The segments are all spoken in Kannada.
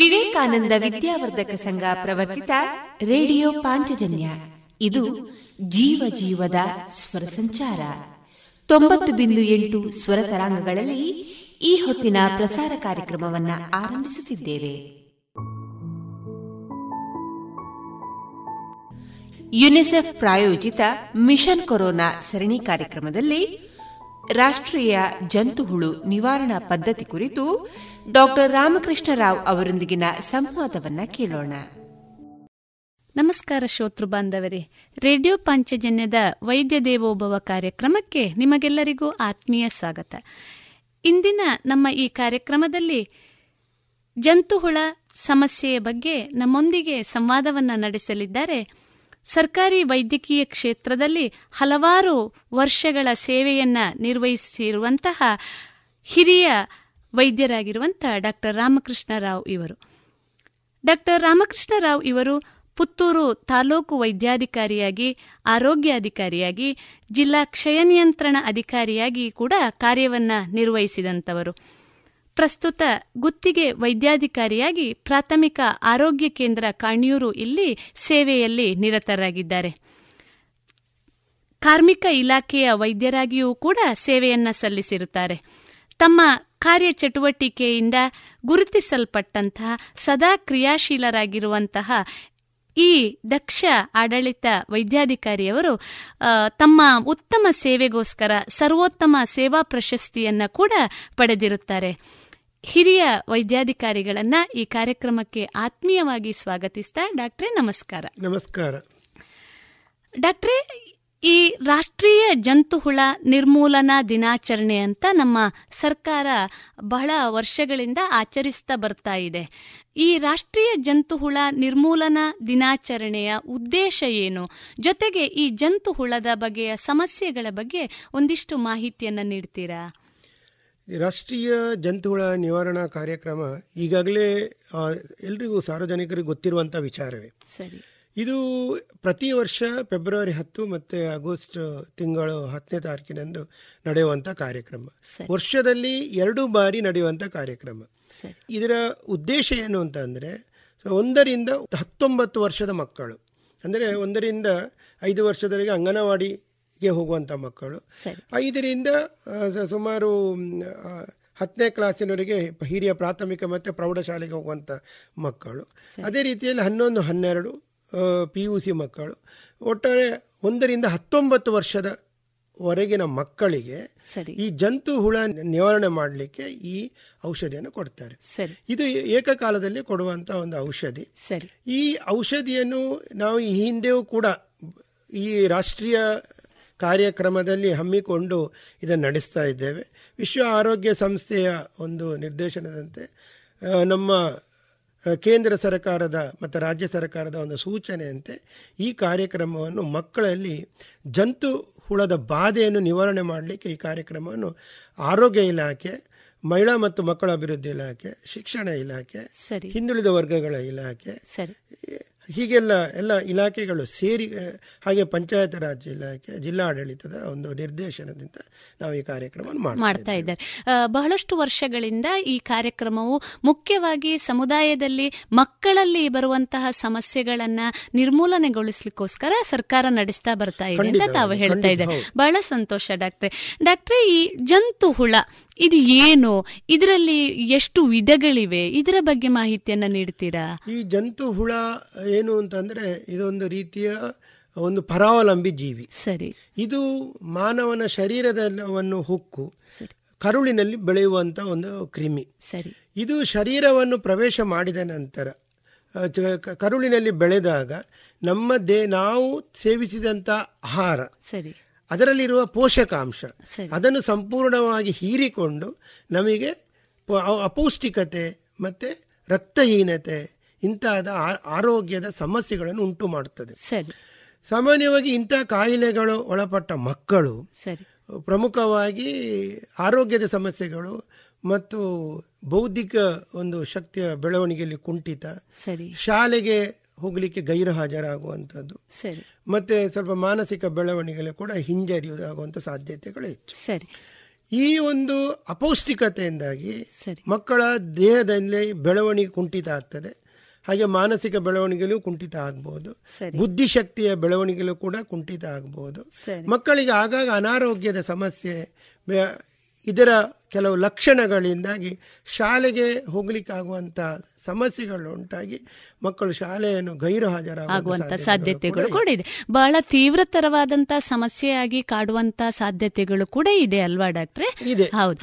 ವಿವೇಕಾನಂದ ವಿದ್ಯಾವರ್ಧಕ ಸಂಘ ಪ್ರವರ್ತಿತ ರೇಡಿಯೋ ಪಾಂಚಜನ್ಯ. ಇದು ಜೀವ ಜೀವದ ಸ್ವರ ಸಂಚಾರ. ತೊಂಬತ್ತು ಬಿಂದು ಎಂಟು ಸ್ವರ ತರಾಂಗಗಳಲ್ಲಿ ಈ ಹೊತ್ತಿನ ಪ್ರಸಾರ ಕಾರ್ಯಕ್ರಮವನ್ನು ಆರಂಭಿಸುತ್ತಿದ್ದೇವೆ. ಯುನಿಸೆಫ್ ಪ್ರಾಯೋಜಿತ ಮಿಷನ್ ಕೊರೋನಾ ಸರಣಿ ಕಾರ್ಯಕ್ರಮದಲ್ಲಿ ರಾಷ್ಟ್ರೀಯ ಜಂತುಹುಳು ನಿವಾರಣಾ ಪದ್ಧತಿ ಕುರಿತು ಡಾಕ್ಟರ್ ರಾಮಕೃಷ್ಣ ರಾವ್ ಅವರೊಂದಿಗಿನ ಸಂವಾದವನ್ನ ಕೇಳೋಣ. ನಮಸ್ಕಾರ ಶ್ರೋತೃ ಬಾಂಧವರೇ. ರೇಡಿಯೋ ಪಾಂಚಜನ್ಯದ ವೈದ್ಯ ದೇವೋಭವ ಕಾರ್ಯಕ್ರಮಕ್ಕೆ ನಿಮಗೆಲ್ಲರಿಗೂ ಆತ್ಮೀಯ ಸ್ವಾಗತ. ಇಂದಿನ ನಮ್ಮ ಈ ಕಾರ್ಯಕ್ರಮದಲ್ಲಿ ಜಂತುಹುಳ ಸಮಸ್ಯೆಯ ಬಗ್ಗೆ ನಮ್ಮೊಂದಿಗೆ ಸಂವಾದವನ್ನು ನಡೆಸಲಿದ್ದಾರೆ. ಸರ್ಕಾರಿ ವೈದ್ಯಕೀಯ ಕ್ಷೇತ್ರದಲ್ಲಿ ಹಲವಾರು ವರ್ಷಗಳ ಸೇವೆಯನ್ನ ನಿರ್ವಹಿಸಿರುವಂತಹ ಹಿರಿಯ ವೈದ್ಯರಾಗಿರುವಂತಹ ಡಾಕ್ಟರ್ ರಾಮಕೃಷ್ಣ ರಾವ್ ಇವರು. ಡಾಕ್ಟರ್ ರಾಮಕೃಷ್ಣ ರಾವ್ ಇವರು ಪುತ್ತೂರು ತಾಲೂಕು ವೈದ್ಯಾಧಿಕಾರಿಯಾಗಿ, ಆರೋಗ್ಯಾಧಿಕಾರಿಯಾಗಿ, ಜಿಲ್ಲಾ ಕ್ಷಯ ನಿಯಂತ್ರಣ ಅಧಿಕಾರಿಯಾಗಿ ಕೂಡ ಕಾರ್ಯವನ್ನು ನಿರ್ವಹಿಸಿದಂಥವರು. ಪ್ರಸ್ತುತ ಗುತ್ತಿಗೆ ವೈದ್ಯಾಧಿಕಾರಿಯಾಗಿ ಪ್ರಾಥಮಿಕ ಆರೋಗ್ಯ ಕೇಂದ್ರ ಕಾಣಿಯೂರು ಇಲ್ಲಿ ಸೇವೆಯಲ್ಲಿ ನಿರತರಾಗಿದ್ದಾರೆ. ಕಾರ್ಮಿಕ ಇಲಾಖೆಯ ವೈದ್ಯರಾಗಿಯೂ ಕೂಡ ಸೇವೆಯನ್ನು ಸಲ್ಲಿಸಿರುತ್ತಾರೆ. ತಮ್ಮ ಕಾರ್ಯಚಟುವಟಿಕೆಯಿಂದ ಗುರುತಿಸಲ್ಪಟ್ಟಂತಹ ಸದಾ ಕ್ರಿಯಾಶೀಲರಾಗಿರುವಂತಹ ಈ ದಕ್ಷ ಆಡಳಿತ ವೈದ್ಯಾಧಿಕಾರಿಯವರು ತಮ್ಮ ಉತ್ತಮ ಸೇವೆಗೋಸ್ಕರ ಸರ್ವೋತ್ತಮ ಸೇವಾ ಪ್ರಶಸ್ತಿಯನ್ನು ಕೂಡ ಪಡೆದಿರುತ್ತಾರೆ. ಹಿರಿಯ ವೈದ್ಯಾಧಿಕಾರಿಗಳನ್ನ ಈ ಕಾರ್ಯಕ್ರಮಕ್ಕೆ ಆತ್ಮೀಯವಾಗಿ ಸ್ವಾಗತಿಸ್ತಾ ಡಾಕ್ಟ್ರೆ ನಮಸ್ಕಾರ. ನಮಸ್ಕಾರ. ಡಾಕ್ಟ್ರೇ ಈ ರಾಷ್ಟ್ರೀಯ ಜಂತುಹುಳ ನಿರ್ಮೂಲನಾ ದಿನಾಚರಣೆ ಅಂತ ನಮ್ಮ ಸರ್ಕಾರ ಬಹಳ ವರ್ಷಗಳಿಂದ ಆಚರಿಸ್ತಾ ಬರ್ತಾ ಇದೆ. ಈ ರಾಷ್ಟ್ರೀಯ ಜಂತುಹುಳ ನಿರ್ಮೂಲನಾ ದಿನಾಚರಣೆಯ ಉದ್ದೇಶ ಏನು? ಜೊತೆಗೆ ಈ ಜಂತುಹುಳದ ಬಗೆಯ ಸಮಸ್ಯೆಗಳ ಬಗ್ಗೆ ಒಂದಿಷ್ಟು ಮಾಹಿತಿಯನ್ನು ನೀಡ್ತೀರಾ? ರಾಷ್ಟ್ರೀಯ ಜಂತುಹುಳ ನಿವಾರಣಾ ಕಾರ್ಯಕ್ರಮ ಈಗಾಗಲೇ ಎಲ್ರಿಗೂ ಸಾರ್ವಜನಿಕರಿಗೆ ಗೊತ್ತಿರುವಂಥ ವಿಚಾರವೇ. ಸರಿ. ಇದು ಪ್ರತಿ ವರ್ಷ ಫೆಬ್ರವರಿ ಹತ್ತು ಮತ್ತು ಆಗಸ್ಟ್ ತಿಂಗಳು ಹತ್ತನೇ ತಾರೀಕಿನಂದು ನಡೆಯುವಂಥ ಕಾರ್ಯಕ್ರಮ. ವರ್ಷದಲ್ಲಿ ಎರಡು ಬಾರಿ ನಡೆಯುವಂಥ ಕಾರ್ಯಕ್ರಮ. ಇದರ ಉದ್ದೇಶ ಏನು ಅಂತ ಅಂದರೆ ಒಂದರಿಂದ ಹತ್ತೊಂಬತ್ತು ವರ್ಷದ ಮಕ್ಕಳು. ಅಂದರೆ ಒಂದರಿಂದ ಐದು ವರ್ಷದವರೆಗೆ ಅಂಗನವಾಡಿಗೆ ಹೋಗುವಂಥ ಮಕ್ಕಳು. ಐದರಿಂದ ಸುಮಾರು ಹತ್ತನೇ ಕ್ಲಾಸಿನವರಿಗೆ ಹಿರಿಯ ಪ್ರಾಥಮಿಕ ಮತ್ತು ಪ್ರೌಢಶಾಲೆಗೆ ಹೋಗುವಂಥ ಮಕ್ಕಳು. ಅದೇ ರೀತಿಯಲ್ಲಿ ಹನ್ನೊಂದು ಹನ್ನೆರಡು ಪಿ ಯು ಸಿ ಮಕ್ಕಳು. ಒಟ್ಟಾರೆ ಒಂದರಿಂದ ಹತ್ತೊಂಬತ್ತು ವರ್ಷದ ವರೆಗಿನ ಮಕ್ಕಳಿಗೆ ಈ ಜಂತು ಹುಳ ನಿವಾರಣೆ ಮಾಡಲಿಕ್ಕೆ ಈ ಔಷಧಿಯನ್ನು ಕೊಡ್ತಾರೆ. ಇದು ಏಕಕಾಲದಲ್ಲಿ ಕೊಡುವಂಥ ಒಂದು ಔಷಧಿ. ಈ ಔಷಧಿಯನ್ನು ನಾವು ಈ ಹಿಂದೆಯೂ ಕೂಡ ಈ ರಾಷ್ಟ್ರೀಯ ಕಾರ್ಯಕ್ರಮದಲ್ಲಿ ಹಮ್ಮಿಕೊಂಡು ಇದನ್ನು ನಡೆಸ್ತಾ ಇದ್ದೇವೆ. ವಿಶ್ವ ಆರೋಗ್ಯ ಸಂಸ್ಥೆಯ ಒಂದು ನಿರ್ದೇಶನದಂತೆ ನಮ್ಮ ಕೇಂದ್ರ ಸರ್ಕಾರದ ಮತ್ತು ರಾಜ್ಯ ಸರ್ಕಾರದ ಒಂದು ಸೂಚನೆಯಂತೆ ಈ ಕಾರ್ಯಕ್ರಮವನ್ನು ಮಕ್ಕಳಲ್ಲಿ ಜಂತು ಹುಳದ ಬಾಧೆಯನ್ನು ನಿವಾರಣೆ ಮಾಡಲಿಕ್ಕೆ ಈ ಕಾರ್ಯಕ್ರಮವನ್ನು ಆರೋಗ್ಯ ಇಲಾಖೆ ಮಹಿಳಾ ಮತ್ತು ಮಕ್ಕಳ ಅಭಿವೃದ್ಧಿ ಇಲಾಖೆ ಶಿಕ್ಷಣ ಇಲಾಖೆ ಹಿಂದುಳಿದ ವರ್ಗಗಳ ಇಲಾಖೆ ಹೀಗೆಲ್ಲ ಎಲ್ಲ ಇಲಾಖೆಗಳು ಸೇರಿ ಹಾಗೆ ಪಂಚಾಯತ್ ರಾಜ್ ಇಲಾಖೆ ಜಿಲ್ಲಾಡಳಿತದ ಒಂದು ನಿರ್ದೇಶನದಿಂದ ನಾವು ಈ ಕಾರ್ಯಕ್ರಮ ಮಾಡ್ತಾ ಇದ್ದಾರೆ. ಬಹಳಷ್ಟು ವರ್ಷಗಳಿಂದ ಈ ಕಾರ್ಯಕ್ರಮವು ಮುಖ್ಯವಾಗಿ ಸಮುದಾಯದಲ್ಲಿ ಮಕ್ಕಳಲ್ಲಿ ಬರುವಂತಹ ಸಮಸ್ಯೆಗಳನ್ನ ನಿರ್ಮೂಲನೆಗೊಳಿಸ್ಲಿಕ್ಕೋಸ್ಕರ ಸರ್ಕಾರ ನಡೆಸ್ತಾ ಬರ್ತಾ ಇದೆ ಅಂತ ತಾವು ಹೇಳ್ತಾ ಇದ್ದಾರೆ. ಬಹಳ ಸಂತೋಷ ಡಾಕ್ಟ್ರೆ. ಡಾಕ್ಟ್ರೆ ಈ ಜಂತು ಹುಳ ಇದು ಏನು? ಇದರಲ್ಲಿ ಎಷ್ಟು ವಿಧಗಳಿವೆ? ಇದರ ಬಗ್ಗೆ ಮಾಹಿತಿಯನ್ನು ನೀಡ್ತೀರಾ? ಈ ಜಂತು ಹುಳ ಏನು ಅಂತಂದ್ರೆ ಇದೊಂದು ರೀತಿಯ ಒಂದು ಪರಾವಲಂಬಿ ಜೀವಿ. ಸರಿ. ಇದು ಮಾನವನ ಶರೀರದವನ್ನು ಹುಕ್ಕು ಕರುಳಿನಲ್ಲಿ ಬೆಳೆಯುವಂತ ಒಂದು ಕ್ರಿಮಿ. ಸರಿ. ಇದು ಶರೀರವನ್ನು ಪ್ರವೇಶ ಮಾಡಿದ ನಂತರ ಕರುಳಿನಲ್ಲಿ ಬೆಳೆದಾಗ ನಮ್ಮ ದೇ ನಾವು ಸೇವಿಸಿದಂಥ ಆಹಾರ ಸರಿ. ಅದರಲ್ಲಿರುವ ಪೋಷಕಾಂಶ ಅದನ್ನು ಸಂಪೂರ್ಣವಾಗಿ ಹೀರಿಕೊಂಡು ನಮಗೆ ಅಪೌಷ್ಟಿಕತೆ ಮತ್ತು ರಕ್ತಹೀನತೆ ಇಂತಹದ ಆರೋಗ್ಯದ ಸಮಸ್ಯೆಗಳನ್ನು ಉಂಟು ಮಾಡುತ್ತದೆ. ಸಾಮಾನ್ಯವಾಗಿ ಇಂಥ ಕಾಯಿಲೆಗಳು ಒಳಪಟ್ಟ ಮಕ್ಕಳು ಪ್ರಮುಖವಾಗಿ ಆರೋಗ್ಯದ ಸಮಸ್ಯೆಗಳು ಮತ್ತು ಬೌದ್ಧಿಕ ಒಂದು ಶಕ್ತಿಯ ಬೆಳವಣಿಗೆಯಲ್ಲಿ ಕುಂಠಿತ ಶಾಲೆಗೆ ಹೋಗಲಿಕ್ಕೆ ಗೈರು ಹಾಜರಾಗುವಂಥದ್ದು ಮತ್ತೆ ಸ್ವಲ್ಪ ಮಾನಸಿಕ ಬೆಳವಣಿಗೆಗಳು ಕೂಡ ಹಿಂಜರಿಯುವುದಾಗುವಂಥ ಸಾಧ್ಯತೆಗಳು ಹೆಚ್ಚು. ಸರಿ. ಈ ಒಂದು ಅಪೌಷ್ಟಿಕತೆಯಿಂದಾಗಿ ಮಕ್ಕಳ ದೇಹದಲ್ಲಿ ಬೆಳವಣಿಗೆ ಕುಂಠಿತ ಆಗ್ತದೆ. ಹಾಗೆ ಮಾನಸಿಕ ಬೆಳವಣಿಗೆಲೂ ಕುಂಠಿತ ಆಗ್ಬೋದು. ಬುದ್ಧಿಶಕ್ತಿಯ ಬೆಳವಣಿಗೆಯಲ್ಲೂ ಕೂಡ ಕುಂಠಿತ ಆಗ್ಬೋದು. ಮಕ್ಕಳಿಗೆ ಆಗಾಗ ಅನಾರೋಗ್ಯದ ಸಮಸ್ಯೆ ಇದರ ಕೆಲವು ಲಕ್ಷಣಗಳಿಂದಾಗಿ ಶಾಲೆಗೆ ಹೋಗ್ಲಿಕ್ಕಾಗುವಂತ ಸಮಸ್ಯೆಗಳು ಉಂಟಾಗಿ ಮಕ್ಕಳು ಶಾಲೆಯನ್ನು ಗೈರು ಹಾಜರಾಗುವಂತಹ ಸಾಧ್ಯತೆಗಳು ಕೂಡ ಇದೆ. ಬಹಳ ತೀವ್ರತರವಾದಂತಹ ಸಮಸ್ಯೆಯಾಗಿ ಕಾಡುವಂತಹ ಸಾಧ್ಯತೆಗಳು ಕೂಡ ಇದೆ ಅಲ್ವಾ ಡಾಕ್ಟ್ರೆ? ಇದೆ. ಹೌದು.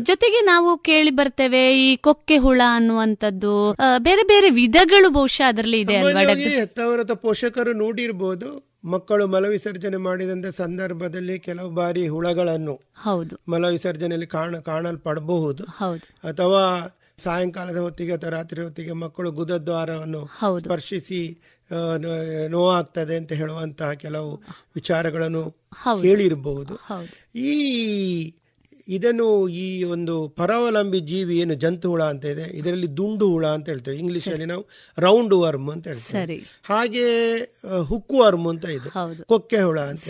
ಜೊತೆಗೆ ನಾವು ಕೇಳಿ ಬರ್ತೇವೆ ಈ ಕೊಕ್ಕೆ ಹುಳ ಅನ್ನುವಂಥದ್ದು. ಬೇರೆ ಬೇರೆ ವಿಧಗಳು ಬಹುಶಃ ಅದರಲ್ಲಿ ಇದೆ ಅಲ್ವಾ ಡಾಕ್ಟರ್? ಪೋಷಕರು ನೋಡಿರ್ಬೋದು ಮಕ್ಕಳು ಮಲವಿಸರ್ಜನೆ ಮಾಡಿದಂತ ಸಂದರ್ಭದಲ್ಲಿ ಕೆಲವು ಬಾರಿ ಹುಳಗಳನ್ನು ಹೌದು. ಮಲವಿಸರ್ಜನೆಯಲ್ಲಿ ಕಾಣ ಕಾಣಲ್ಪಡಬಹುದು. ಅಥವಾ ಸಾಯಂಕಾಲದ ಹೊತ್ತಿಗೆ ಅಥವಾ ರಾತ್ರಿ ಹೊತ್ತಿಗೆ ಮಕ್ಕಳು ಗುದದ್ವಾರವನ್ನು ಸ್ಪರ್ಶಿಸಿ ನೋವಾಗ್ತದೆ ಅಂತ ಹೇಳುವಂತಹ ಕೆಲವು ವಿಚಾರಗಳನ್ನು ಕೇಳಿರಬಹುದು. ಈ ಇದನ್ನು ಈ ಒಂದು ಪರಾವಲಂಬಿ ಜೀವಿ ಏನು ಜಂತು ಹುಳ ಅಂತ ಇದೆ ಇದರಲ್ಲಿ ದುಂಡು ಹುಳ ಅಂತ ಹೇಳ್ತೇವೆ. ಇಂಗ್ಲಿಷ್ ಅಲ್ಲಿ ನಾವು ರೌಂಡ್ ವರ್ಮ್ ಅಂತ ಹೇಳ್ತೇವೆ. ಹಾಗೆ ಹುಕ್ಕು ವರ್ಮ್ ಅಂತ ಇದೆ. ಕೊಕ್ಕೆ ಹುಳ ಅಂತ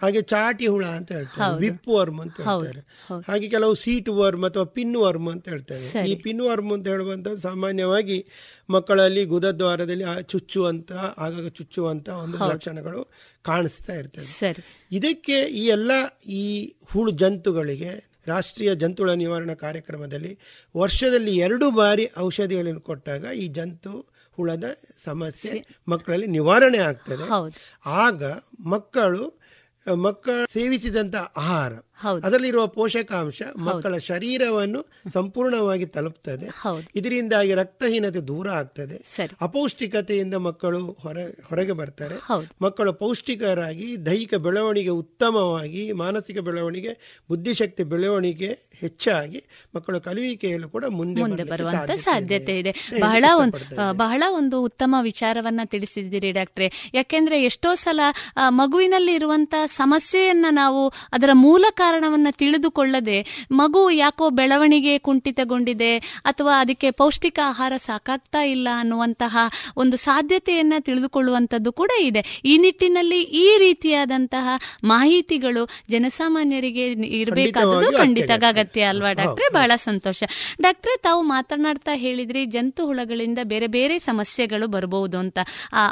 ಹಾಗೆ ಚಾಟಿ ಹುಳ ಅಂತ ಹೇಳ್ತಾರೆ ವಿಪ್ ವರ್ಮ್ ಅಂತ ಹೇಳ್ತಾರೆ. ಹಾಗೆ ಕೆಲವು ಸೀಟ್ ವರ್ಮ್ ಅಥವಾ ಪಿನ್ ವರ್ಮ್ ಅಂತ ಹೇಳ್ತಾರೆ. ಈ ಪಿನ್ ವರ್ಮ್ ಅಂತ ಹೇಳುವಂತ ಸಾಮಾನ್ಯವಾಗಿ ಮಕ್ಕಳಲ್ಲಿ ಗುದದ್ವಾರದಲ್ಲಿ ಚುಚ್ಚುವಂತ ಆಗಾಗ ಚುಚ್ಚುವಂತ ಒಂದು ಲಕ್ಷಣಗಳು ಕಾಣಿಸ್ತಾ ಇರ್ತವೆ ಇದಕ್ಕೆ ಈ ಎಲ್ಲ ಈ ಹುಳು ಜಂತುಗಳಿಗೆ ರಾಷ್ಟ್ರೀಯ ಜಂತುಳ ನಿವಾರಣಾ ಕಾರ್ಯಕ್ರಮದಲ್ಲಿ ವರ್ಷದಲ್ಲಿ ಎರಡು ಬಾರಿ ಔಷಧಿಗಳನ್ನು ಕೊಟ್ಟಾಗ ಈ ಜಂತು ಹುಳದ ಸಮಸ್ಯೆ ಮಕ್ಕಳಲ್ಲಿ ನಿವಾರಣೆ ಆಗ್ತದೆ. ಆಗ ಮಕ್ಕಳು ಮಕ್ಕಳು ಸೇವಿಸಿದಂಥ ಆಹಾರ. ಅದರಲ್ಲಿರುವ ಪೋಷಕಾಂಶ ಮಕ್ಕಳ ಶರೀರವನ್ನು ಸಂಪೂರ್ಣವಾಗಿ ತಲುಪ್ತದೆ. ಇದರಿಂದಾಗಿ ರಕ್ತಹೀನತೆ ದೂರ ಆಗ್ತದೆ. ಅಪೌಷ್ಟಿಕತೆಯಿಂದ ಮಕ್ಕಳು ಹೊರ ಹೊರಗೆ ಬರ್ತಾರೆ. ಮಕ್ಕಳು ಪೌಷ್ಟಿಕರಾಗಿ ದೈಹಿಕ ಬೆಳವಣಿಗೆ ಉತ್ತಮವಾಗಿ ಮಾನಸಿಕ ಬೆಳವಣಿಗೆ ಬುದ್ಧಿಶಕ್ತಿ ಬೆಳವಣಿಗೆ ಹೆಚ್ಚಾಗಿ ಮಕ್ಕಳು ಕಲಿಯುವಿಕೆಯಲ್ಲೂ ಕೂಡ ಮುಂದೆ ಬರುವಂತ ಸಾಧ್ಯತೆ ಇದೆ. ಬಹಳ ಒಂದು ಬಹಳ ಒಂದು ಉತ್ತಮ ವಿಚಾರವನ್ನ ತಿಳಿಸಿದ್ದೀರಿ ಡಾಕ್ಟ್ರೆ. ಯಾಕೆಂದ್ರೆ ಎಷ್ಟೋ ಸಲ ಮಗುವಿನಲ್ಲಿ ಇರುವಂತ ಸಮಸ್ಯೆಯನ್ನ ನಾವು ಅದರ ಮೂಲ ಕಾರಣವನ್ನ ತಿಳಿದುಕೊಳ್ಳದೆ ಮಗು ಯಾಕೋ ಬೆಳವಣಿಗೆ ಕುಂಠಿತಗೊಂಡಿದೆ ಅಥವಾ ಅದಕ್ಕೆ ಪೌಷ್ಟಿಕ ಆಹಾರ ಸಾಕಾಗ್ತಾ ಇಲ್ಲ ಅನ್ನುವಂತಹ ಒಂದು ಸಾಧ್ಯತೆಯನ್ನ ತಿಳಿದುಕೊಳ್ಳುವಂತದ್ದು ಕೂಡ ಇದೆ. ಈ ನಿಟ್ಟಿನಲ್ಲಿ ಈ ರೀತಿಯಾದಂತಹ ಮಾಹಿತಿಗಳು ಜನಸಾಮಾನ್ಯರಿಗೆ ಇರಬೇಕಾದದ್ದು ಖಂಡಿತ. ಅಗತ್ಯ ಅಲ್ವಾ ಡಾಕ್ಟ್ರೆ? ಬಹಳ ಸಂತೋಷ. ಡಾಕ್ಟ್ರೆ ತಾವು ಮಾತನಾಡ್ತಾ ಹೇಳಿದ್ರಿ ಜಂತು ಹುಳಗಳಿಂದ ಬೇರೆ ಬೇರೆ ಸಮಸ್ಯೆಗಳು ಬರಬಹುದು ಅಂತ.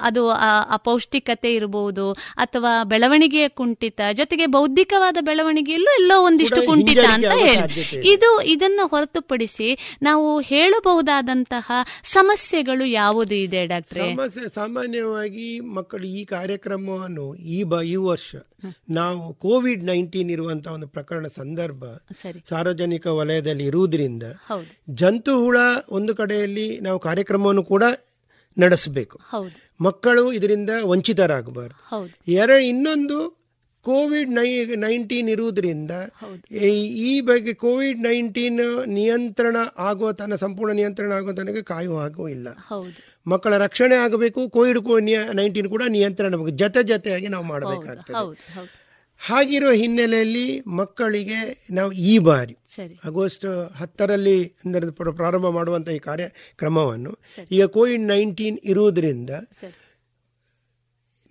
ಅದು ಅಪೌಷ್ಟಿಕತೆ ಇರಬಹುದು ಅಥವಾ ಬೆಳವಣಿಗೆಯ ಕುಂಠಿತ. ಜೊತೆಗೆ ಬೌದ್ಧಿಕವಾದ ಬೆಳವಣಿಗೆಯಲ್ಲೂ ಎಲ್ಲೋ ಒಂದಿಷ್ಟು ಕುಂಠಿತ ಅಂತ ಹೇಳಿ. ಇದು. ಇದನ್ನ ಹೊರತುಪಡಿಸಿ ನಾವು ಹೇಳಬಹುದಾದಂತಹ ಸಮಸ್ಯೆಗಳು ಯಾವುದು ಇದೆ ಡಾಕ್ಟರ್? ಸಮಸ್ಯೆ ಸಾಮಾನ್ಯವಾಗಿ ಮಕ್ಕಳು ಈ ಕಾರ್ಯಕ್ರಮವನ್ನು ಈ ಬ ಈ ವರ್ಷ ನಾವು ಕೋವಿಡ್ ನೈನ್ಟೀನ್ ಇರುವಂತಹ ಒಂದು ಪ್ರಕರಣ ಸಂದರ್ಭ ಸಾರ್ವಜನಿಕ ವಲಯದಲ್ಲಿ ಇರುವುದರಿಂದ ಜಂತು ಹುಳ ಒಂದು ಕಡೆಯಲ್ಲಿ ನಾವು ಕಾರ್ಯಕ್ರಮವನ್ನು ಕೂಡ ನಡೆಸಬೇಕು. ಮಕ್ಕಳು ಇದರಿಂದ ವಂಚಿತರಾಗಬಾರದು. ಎರಡು ಇನ್ನೊಂದು ಕೋವಿಡ್ ನೈ ನೈನ್ಟೀನ್ ಇರುವುದರಿಂದ ಈ ಬಗ್ಗೆ ಕೋವಿಡ್ ನೈನ್ಟೀನ್ ನಿಯಂತ್ರಣ ಆಗುವ ತನ್ನ ಸಂಪೂರ್ಣ ನಿಯಂತ್ರಣ ಆಗುವ ತನಕ ಕಾಯುವ ಹಾಗೂ ಇಲ್ಲ. ಮಕ್ಕಳ ರಕ್ಷಣೆ ಆಗಬೇಕು ಕೋವಿಡ್ ನೈನ್ಟೀನ್ ಕೂಡ ನಿಯಂತ್ರಣ ಜೊತೆ ಜೊತೆಯಾಗಿ ನಾವು ಮಾಡಬೇಕಾಗ್ತದೆ. ಹಾಗಿರುವ ಹಿನ್ನೆಲೆಯಲ್ಲಿ ಮಕ್ಕಳಿಗೆ ನಾವು ಈ ಬಾರಿ ಆಗಸ್ಟ್ ಹತ್ತರಲ್ಲಿ ಅಂದರೆ ಪ್ರಾರಂಭ ಮಾಡುವಂಥ ಈ ಕಾರ್ಯಕ್ರಮವನ್ನು ಈಗ ಕೋವಿಡ್ ನೈನ್ಟೀನ್ ಇರುವುದರಿಂದ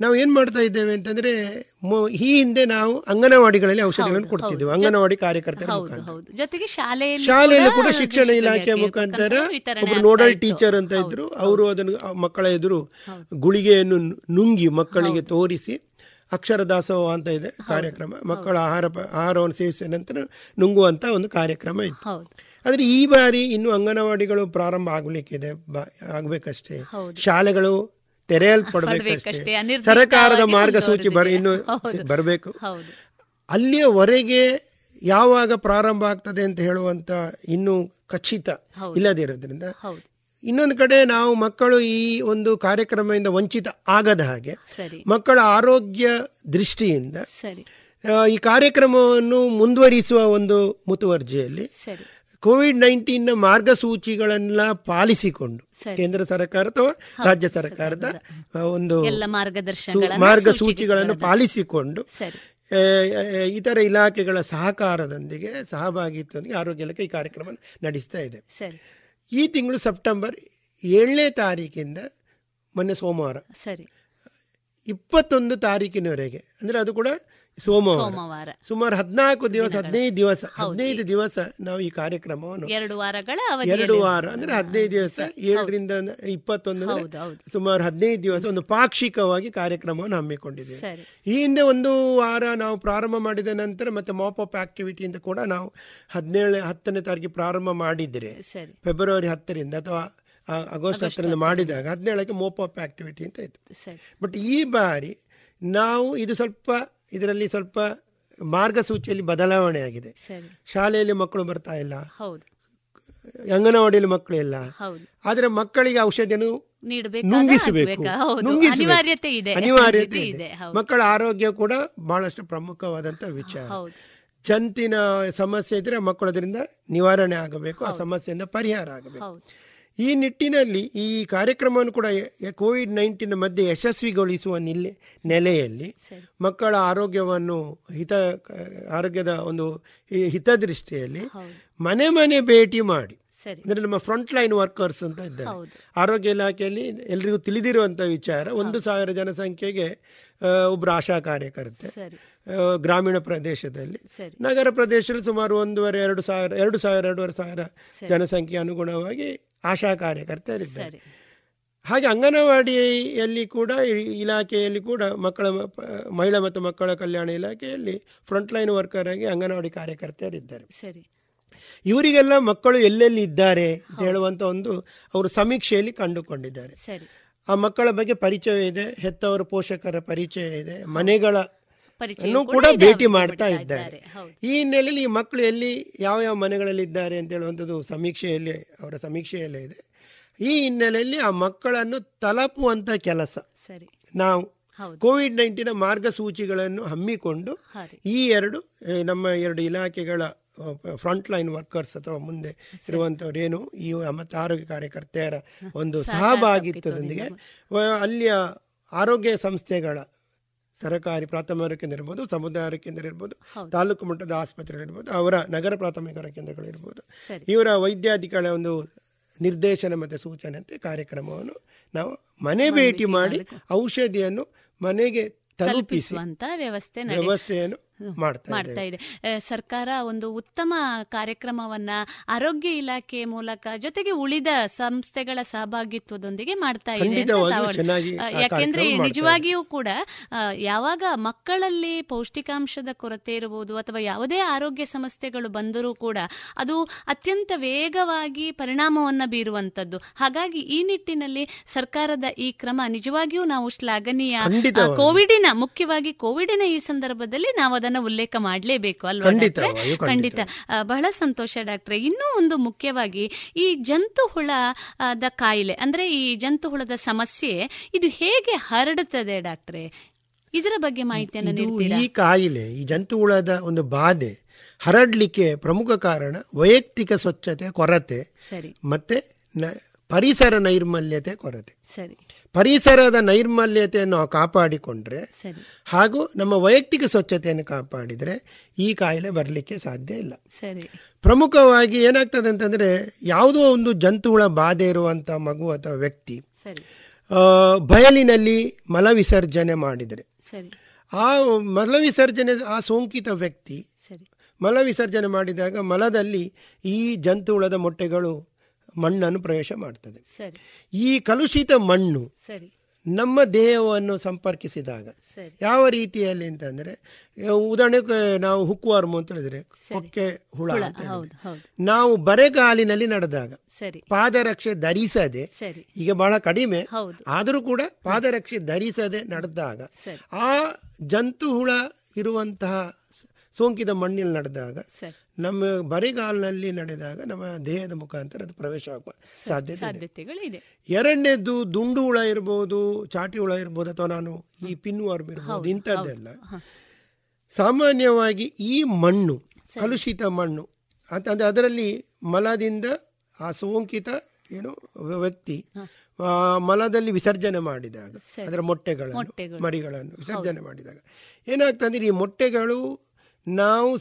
ನಾವು ಏನು ಮಾಡ್ತಾ ಇದ್ದೇವೆ ಅಂತಂದ್ರೆ ಈ ಹಿಂದೆ ನಾವು ಅಂಗನವಾಡಿಗಳಲ್ಲಿ ಔಷಧಿಗಳನ್ನು ಕೊಡ್ತಿದ್ದೇವೆ. ಅಂಗನವಾಡಿ ಕಾರ್ಯಕರ್ತರ ಜೊತೆಗೆ ಶಾಲೆಯಲ್ಲೂ ಕೂಡ ಶಿಕ್ಷಣ ಇಲಾಖೆಯ ಮುಖಾಂತರ ಒಬ್ಬರು ನೋಡಲ್ ಟೀಚರ್ ಅಂತ ಇದ್ರು. ಅವರು ಅದನ್ನು ಮಕ್ಕಳ ಎದುರು ಗುಳಿಗೆಯನ್ನು ನುಂಗಿ ಮಕ್ಕಳಿಗೆ ತೋರಿಸಿ ಅಕ್ಷರ ದಾಸೋಹ ಅಂತ ಇದೆ ಕಾರ್ಯಕ್ರಮ. ಮಕ್ಕಳ ಆಹಾರ ಆಹಾರವನ್ನು ಸೇವಿಸಿದ ನಂತರ ನುಂಗುವಂತ ಒಂದು ಕಾರ್ಯಕ್ರಮ ಇತ್ತು. ಆದರೆ ಈ ಬಾರಿ ಇನ್ನು ಅಂಗನವಾಡಿಗಳು ಪ್ರಾರಂಭ ಆಗ್ಲಿಕ್ಕಿದೆ. ಆಗಬೇಕಷ್ಟೇ. ಶಾಲೆಗಳು ತೆರೆಯಲ್ಪಡಬೇಕಷ್ಟೇ. ಸರ್ಕಾರದ ಮಾರ್ಗಸೂಚಿ ಬರ ಇನ್ನು ಬರಬೇಕು. ಅಲ್ಲಿಯವರೆಗೆ ಯಾವಾಗ ಪ್ರಾರಂಭ ಆಗ್ತದೆ ಅಂತ ಹೇಳುವಂತ ಇನ್ನು ಖಚಿತ ಇಲ್ಲದಿರೋದ್ರಿಂದ ಇನ್ನೊಂದು ಕಡೆ ನಾವು ಮಕ್ಕಳು ಈ ಒಂದು ಕಾರ್ಯಕ್ರಮದಿಂದ ವಂಚಿತ ಆಗದ ಹಾಗೆ ಮಕ್ಕಳ ಆರೋಗ್ಯ ದೃಷ್ಟಿಯಿಂದ ಈ ಕಾರ್ಯಕ್ರಮವನ್ನು ಮುಂದುವರಿಸುವ ಒಂದು ಮುತುವರ್ಜಿಯಲ್ಲಿ ಕೋವಿಡ್ ನೈನ್ಟೀನ್ನ ಮಾರ್ಗಸೂಚಿಗಳನ್ನ ಪಾಲಿಸಿಕೊಂಡು ಕೇಂದ್ರ ಸರ್ಕಾರ ಅಥವಾ ರಾಜ್ಯ ಸರ್ಕಾರದ ಒಂದು ಮಾರ್ಗಸೂಚಿಗಳನ್ನು ಪಾಲಿಸಿಕೊಂಡು ಇತರ ಇಲಾಖೆಗಳ ಸಹಕಾರದೊಂದಿಗೆ ಸಹಭಾಗಿತ್ವದೊಂದಿಗೆ ಆರೋಗ್ಯ ಇಲಾಖೆ ಈ ಕಾರ್ಯಕ್ರಮ ನಡೆಸ್ತಾ ಇದೆ. ಈ ತಿಂಗಳು ಸೆಪ್ಟೆಂಬರ್ ಏಳನೇ ತಾರೀಕಿಂದ ಮೊನ್ನೆ ಸೋಮವಾರ ಸರಿ. ಇಪ್ಪತ್ತೊಂದು ತಾರೀಕಿನವರೆಗೆ ಅಂದರೆ ಅದು ಕೂಡ ಸೋಮವಾರ. ಸುಮಾರು ಹದಿನಾಲ್ಕು ದಿವಸ ಹದಿನೈದು ದಿವಸ ಹದಿನೈದು ದಿವಸ ನಾವು ಈ ಕಾರ್ಯಕ್ರಮವನ್ನು ಎರಡು ವಾರಗಳ ಎರಡು ವಾರ ಅಂದ್ರೆ ಹದಿನೈದು ದಿವಸ ಏಳರಿಂದ ಇಪ್ಪತ್ತೊಂದು ಸುಮಾರು ಹದಿನೈದು ದಿವಸ ಒಂದು ಪಾಕ್ಷಿಕವಾಗಿ ಕಾರ್ಯಕ್ರಮವನ್ನು ಹಮ್ಮಿಕೊಂಡಿದ್ದೇವೆ. ಈ ಹಿಂದೆ ಒಂದು ವಾರ ನಾವು ಪ್ರಾರಂಭ ಮಾಡಿದ ನಂತರ ಮತ್ತೆ ಮಾಪಪ್ ಆಕ್ಟಿವಿಟಿ ಅಂತ ಕೂಡ ನಾವು ಹದಿನೇಳು ಹತ್ತನೇ ತಾರೀಕು ಪ್ರಾರಂಭ ಮಾಡಿದ್ರೆ ಫೆಬ್ರವರಿ ಹತ್ತರಿಂದ ಅಥವಾ ಆಗಸ್ಟ್ ಹತ್ತರಿಂದ ಮಾಡಿದಾಗ ಹದಿನೇಳಕ್ಕೆ ಮೋಪ್ ಅಪ್ ಆಕ್ಟಿವಿಟಿ ಅಂತ ಇತ್ತು. ಬಟ್ ಈ ಬಾರಿ ನಾವು ಇದು ಸ್ವಲ್ಪ ಇದರಲ್ಲಿ ಸ್ವಲ್ಪ ಮಾರ್ಗಸೂಚಿಯಲ್ಲಿ ಬದಲಾವಣೆ ಆಗಿದೆ. ಶಾಲೆಯಲ್ಲಿ ಮಕ್ಕಳು ಬರ್ತಾ ಇಲ್ಲ. ಅಂಗನವಾಡಿಯಲ್ಲಿ ಮಕ್ಕಳು ಇಲ್ಲ. ಆದ್ರೆ ಮಕ್ಕಳಿಗೆ ಔಷಧಿಯನ್ನು ನುಂಗಿಸಬೇಕು. ಅನಿವಾರ್ಯತೆ ಇದೆ. ಅನಿವಾರ್ಯತೆ ಇದೆ ಮಕ್ಕಳ ಆರೋಗ್ಯ ಕೂಡ ಬಹಳಷ್ಟು ಪ್ರಮುಖವಾದಂತ ವಿಚಾರ. ಜಂತಿನ ಸಮಸ್ಯೆ ಇದ್ರೆ ಮಕ್ಕಳು ಅದರಿಂದ ನಿವಾರಣೆ ಆಗಬೇಕು ಆ ಸಮಸ್ಯೆಯಿಂದ ಪರಿಹಾರ ಆಗಬೇಕು. ಈ ನಿಟ್ಟಿನಲ್ಲಿ ಈ ಕಾರ್ಯಕ್ರಮವನ್ನು ಕೂಡ ಕೋವಿಡ್ ನೈನ್ಟೀನ್ ಮಧ್ಯೆ ಯಶಸ್ವಿಗೊಳಿಸುವ ನಿಲ್ಲೆ ನೆಲೆಯಲ್ಲಿ ಮಕ್ಕಳ ಆರೋಗ್ಯವನ್ನು ಹಿತ ಆರೋಗ್ಯದ ಒಂದು ಹಿತದೃಷ್ಟಿಯಲ್ಲಿ ಮನೆ ಮನೆ ಭೇಟಿ ಮಾಡಿ. ಅಂದರೆ ನಮ್ಮ ಫ್ರಂಟ್ ಲೈನ್ ವರ್ಕರ್ಸ್ ಅಂತ ಇದ್ದಾರೆ. ಆರೋಗ್ಯ ಇಲಾಖೆಯಲ್ಲಿ ಎಲ್ರಿಗೂ ತಿಳಿದಿರುವಂಥ ವಿಚಾರ ಒಂದು ಸಾವಿರ ಜನಸಂಖ್ಯೆಗೆ ಒಬ್ಬರು ಆಶಾ ಕಾರ್ಯಕರ್ತೆ ಗ್ರಾಮೀಣ ಪ್ರದೇಶದಲ್ಲಿ. ನಗರ ಪ್ರದೇಶದಲ್ಲಿ ಸುಮಾರು ಒಂದೂವರೆ ಎರಡು ಸಾವಿರ ಎರಡು ಸಾವಿರ ಎರಡೂವರೆ ಸಾವಿರ ಜನಸಂಖ್ಯೆ ಅನುಗುಣವಾಗಿ ಆಶಾ ಕಾರ್ಯಕರ್ತರಿದ್ದಾರೆ ಹಾಗೆ ಅಂಗನವಾಡಿಯಲ್ಲಿ ಕೂಡ ಇಲಾಖೆಯಲ್ಲಿ ಕೂಡ ಮಕ್ಕಳ ಮಹಿಳಾ ಮತ್ತು ಮಕ್ಕಳ ಕಲ್ಯಾಣ ಇಲಾಖೆಯಲ್ಲಿ ಫ್ರಂಟ್ ಲೈನ್ ವರ್ಕರ್ ಆಗಿ ಅಂಗನವಾಡಿ ಕಾರ್ಯಕರ್ತರಿದ್ದಾರೆ ಸರಿ. ಇವರಿಗೆಲ್ಲ ಮಕ್ಕಳು ಎಲ್ಲೆಲ್ಲಿ ಇದ್ದಾರೆ ಅಂತ ಹೇಳುವಂತ ಒಂದು ಅವರು ಸಮೀಕ್ಷೆಯಲ್ಲಿ ಕಂಡುಕೊಂಡಿದ್ದಾರೆ. ಆ ಮಕ್ಕಳ ಬಗ್ಗೆ ಪರಿಚಯ ಇದೆ ಹೆತ್ತವರ ಪೋಷಕರ ಪರಿಚಯ ಇದೆ ಮನೆಗಳ ಕೂಡ ಭೇಟಿ ಮಾಡ್ತಾ ಇದ್ದಾರೆ. ಈ ಹಿನ್ನೆಲೆಯಲ್ಲಿ ಈ ಮಕ್ಕಳು ಎಲ್ಲಿ ಯಾವ ಯಾವ ಮನೆಗಳಲ್ಲಿ ಇದ್ದಾರೆ ಅಂತ ಹೇಳುವಂಥದ್ದು ಸಮೀಕ್ಷೆಯಲ್ಲಿ ಅವರ ಸಮೀಕ್ಷೆಯಲ್ಲೇ ಇದೆ. ಈ ಹಿನ್ನೆಲೆಯಲ್ಲಿ ಆ ಮಕ್ಕಳನ್ನು ತಲುಪುವಂತ ಕೆಲಸ. ಸರಿ. ನಾವು ಕೋವಿಡ್ ನೈನ್ಟೀನ್ ಮಾರ್ಗಸೂಚಿಗಳನ್ನು ಹಮ್ಮಿಕೊಂಡು ಈ ಎರಡು ನಮ್ಮ ಎರಡು ಇಲಾಖೆಗಳ ಫ್ರಂಟ್ ಲೈನ್ ವರ್ಕರ್ಸ್ ಅಥವಾ ಮುಂದೆ ಇರುವಂತವರೇನು ಈ ಮತ್ತು ಆರೋಗ್ಯ ಕಾರ್ಯಕರ್ತೆಯರ ಒಂದು ಸಹಭಾಗಿತ್ವದೊಂದಿಗೆ ಅಲ್ಲಿಯ ಆರೋಗ್ಯ ಸಂಸ್ಥೆಗಳ ಸರ್ಕಾರಿ ಪ್ರಾಥಮಿಕ ಕೇಂದ್ರ ಇರ್ಬೋದು ಸಮುದಾಯ ಆರೋಗ್ಯ ಕೇಂದ್ರ ಇರ್ಬೋದು ತಾಲೂಕು ಮಟ್ಟದ ಆಸ್ಪತ್ರೆಗಳಿರ್ಬೋದು ಅವರ ನಗರ ಪ್ರಾಥಮಿಕ ಆರೋಗ್ಯ ಕೇಂದ್ರಗಳಿರ್ಬೋದು ಇವರ ವೈದ್ಯಾಧಿಕಾರಿಗಳ ಒಂದು ನಿರ್ದೇಶನ ಮತ್ತು ಸೂಚನೆ ಅಂತ ಕಾರ್ಯಕ್ರಮವನ್ನು ನಾವು ಮನೆ ಭೇಟಿ ಮಾಡಿ ಔಷಧಿಯನ್ನು ಮನೆಗೆ ತಲುಪಿಸುವಂತ ವ್ಯವಸ್ಥೆ ವ್ಯವಸ್ಥೆಯನ್ನು ಮಾಡ್ತಾ ಇದೆ. ಸರ್ಕಾರ ಒಂದು ಉತ್ತಮ ಕಾರ್ಯಕ್ರಮವನ್ನ ಆರೋಗ್ಯ ಇಲಾಖೆ ಮೂಲಕ ಜೊತೆಗೆ ಉಳಿದ ಸಂಸ್ಥೆಗಳ ಸಹಭಾಗಿತ್ವದೊಂದಿಗೆ ಮಾಡ್ತಾ ಇದೆ ಯಾಕೆಂದ್ರೆ ನಿಜವಾಗಿಯೂ ಕೂಡ ಯಾವಾಗ ಮಕ್ಕಳಲ್ಲಿ ಪೌಷ್ಟಿಕಾಂಶದ ಕೊರತೆ ಇರಬಹುದು ಅಥವಾ ಯಾವುದೇ ಆರೋಗ್ಯ ಸಮಸ್ಯೆಗಳು ಬಂದರೂ ಕೂಡ ಅದು ಅತ್ಯಂತ ವೇಗವಾಗಿ ಪರಿಣಾಮವನ್ನ ಬೀರುವಂತದ್ದು. ಹಾಗಾಗಿ ಈ ನಿಟ್ಟಿನಲ್ಲಿ ಸರ್ಕಾರದ ಈ ಕ್ರಮ ನಿಜವಾಗಿಯೂ ನಾವು ಶ್ಲಾಘನೀಯ. ಕೋವಿಡಿನ ಮುಖ್ಯವಾಗಿ ಕೋವಿಡಿನ ಈ ಸಂದರ್ಭದಲ್ಲಿ ನಾವು ಅದನ್ನ ಉಲ್ಲೇಖ ಮಾಡಲೇಬೇಕು ಅಲ್ವಾ ಖಂಡಿತ ಬಹಳ ಸಂತೋಷ ಡಾಕ್ಟ್ರೆ. ಇನ್ನೂ ಒಂದು ಮುಖ್ಯವಾಗಿ ಈ ಜಂತು ಹುಳದ ಕಾಯಿಲೆ ಅಂದ್ರೆ ಈ ಜಂತು ಹುಳದ ಸಮಸ್ಯೆ ಇದು ಹೇಗೆ ಹರಡುತ್ತದೆ ಡಾಕ್ಟ್ರೆ? ಇದರ ಬಗ್ಗೆ ಮಾಹಿತಿಯನ್ನು ನೀಡ್ತೀರಾ? ಈ ಕಾಯಿಲೆ ಈ ಜಂತು ಹುಳದ ಒಂದು ಬಾಧೆ ಹರಡ್ಲಿಕ್ಕೆ ಪ್ರಮುಖ ಕಾರಣ ವೈಯಕ್ತಿಕ ಸ್ವಚ್ಛತೆ ಕೊರತೆ ಸರಿ. ಮತ್ತೆ ಪರಿಸರ ನೈರ್ಮಲ್ಯತೆ ಕೊರತೆ. ಸರಿ. ಪರಿಸರದ ನೈರ್ಮಲ್ಯತೆಯನ್ನು ಕಾಪಾಡಿಕೊಂಡ್ರೆ ಹಾಗೂ ನಮ್ಮ ವೈಯಕ್ತಿಕ ಸ್ವಚ್ಛತೆಯನ್ನು ಕಾಪಾಡಿದರೆ ಈ ಕಾಯಿಲೆ ಬರಲಿಕ್ಕೆ ಸಾಧ್ಯ ಇಲ್ಲ. ಸರಿ. ಪ್ರಮುಖವಾಗಿ ಏನಾಗ್ತದೆ ಅಂತಂದರೆ ಯಾವುದೋ ಒಂದು ಜಂತುಹುಳ ಬಾಧೆ ಇರುವಂಥ ಮಗು ಅಥವಾ ವ್ಯಕ್ತಿ ಬಯಲಿನಲ್ಲಿ ಮಲ ವಿಸರ್ಜನೆ ಮಾಡಿದರೆ ಆ ಮಲ ವಿಸರ್ಜನೆ ಆ ಸೋಂಕಿತ ವ್ಯಕ್ತಿ ಮಲ ವಿಸರ್ಜನೆ ಮಾಡಿದಾಗ ಮಲದಲ್ಲಿ ಈ ಜಂತುಹುಳದ ಮೊಟ್ಟೆಗಳು ಮಣ್ಣನ್ನು ಪ್ರವೇಶ ಮಾಡ್ತದೆ. ಈ ಕಲುಷಿತ ಮಣ್ಣು ನಮ್ಮ ದೇಹವನ್ನು ಸಂಪರ್ಕಿಸಿದಾಗ ಯಾವ ರೀತಿಯಲ್ಲಿ ಅಂತಂದ್ರೆ ಉದಾಹರಣೆಗೆ ನಾವು ಹುಕ್ಕುವಾರ್ಮು ಅಂತ ಹೇಳಿದ್ರೆ ಕೊಕ್ಕೆ ಹುಳ ನಾವು ಬರೆಗಾಲಿನಲ್ಲಿ ನಡೆದಾಗ ಪಾದರಕ್ಷೆ ಧರಿಸದೆ ಈಗ ಬಹಳ ಕಡಿಮೆ ಆದರೂ ಕೂಡ ಪಾದರಕ್ಷೆ ಧರಿಸದೆ ನಡೆದಾಗ ಆ ಜಂತು ಹುಳ ಇರುವಂತಹ ಸೋಂಕಿತ ಮಣ್ಣಿನಲ್ಲಿ ನಡೆದಾಗ ನಮ್ಮ ಬರಿಗಾಲಿನಲ್ಲಿ ನಡೆದಾಗ ನಮ್ಮ ದೇಹದ ಮುಖಾಂತರ ಅದು ಪ್ರವೇಶ ಆಗುವ ಸಾಧ್ಯತೆ ಎರಡನೇದು ದುಂಡು ಹುಳ ಇರ್ಬೋದು ಚಾಟಿ ಹುಳ ಇರ್ಬೋದು ಅಥವಾ ನಾನು ಈ ಪಿನ್ನು ವರ್ಮ್ ಇರ್ಬೋದು ಇಂಥದ್ದೆಲ್ಲ. ಸಾಮಾನ್ಯವಾಗಿ ಈ ಮಣ್ಣು ಕಲುಷಿತ ಮಣ್ಣು ಅಂತಂದ್ರೆ ಅದರಲ್ಲಿ ಮಲದಿಂದ ಆ ಸೋಂಕಿತ ಏನು ವ್ಯಕ್ತಿ ಮಲದಲ್ಲಿ ವಿಸರ್ಜನೆ ಮಾಡಿದಾಗ ಅದರ ಮೊಟ್ಟೆಗಳನ್ನು ಮರಿಗಳನ್ನು ವಿಸರ್ಜನೆ ಮಾಡಿದಾಗ ಏನಾಗ್ತದೆ ಈ ಮೊಟ್ಟೆಗಳು ನಾವು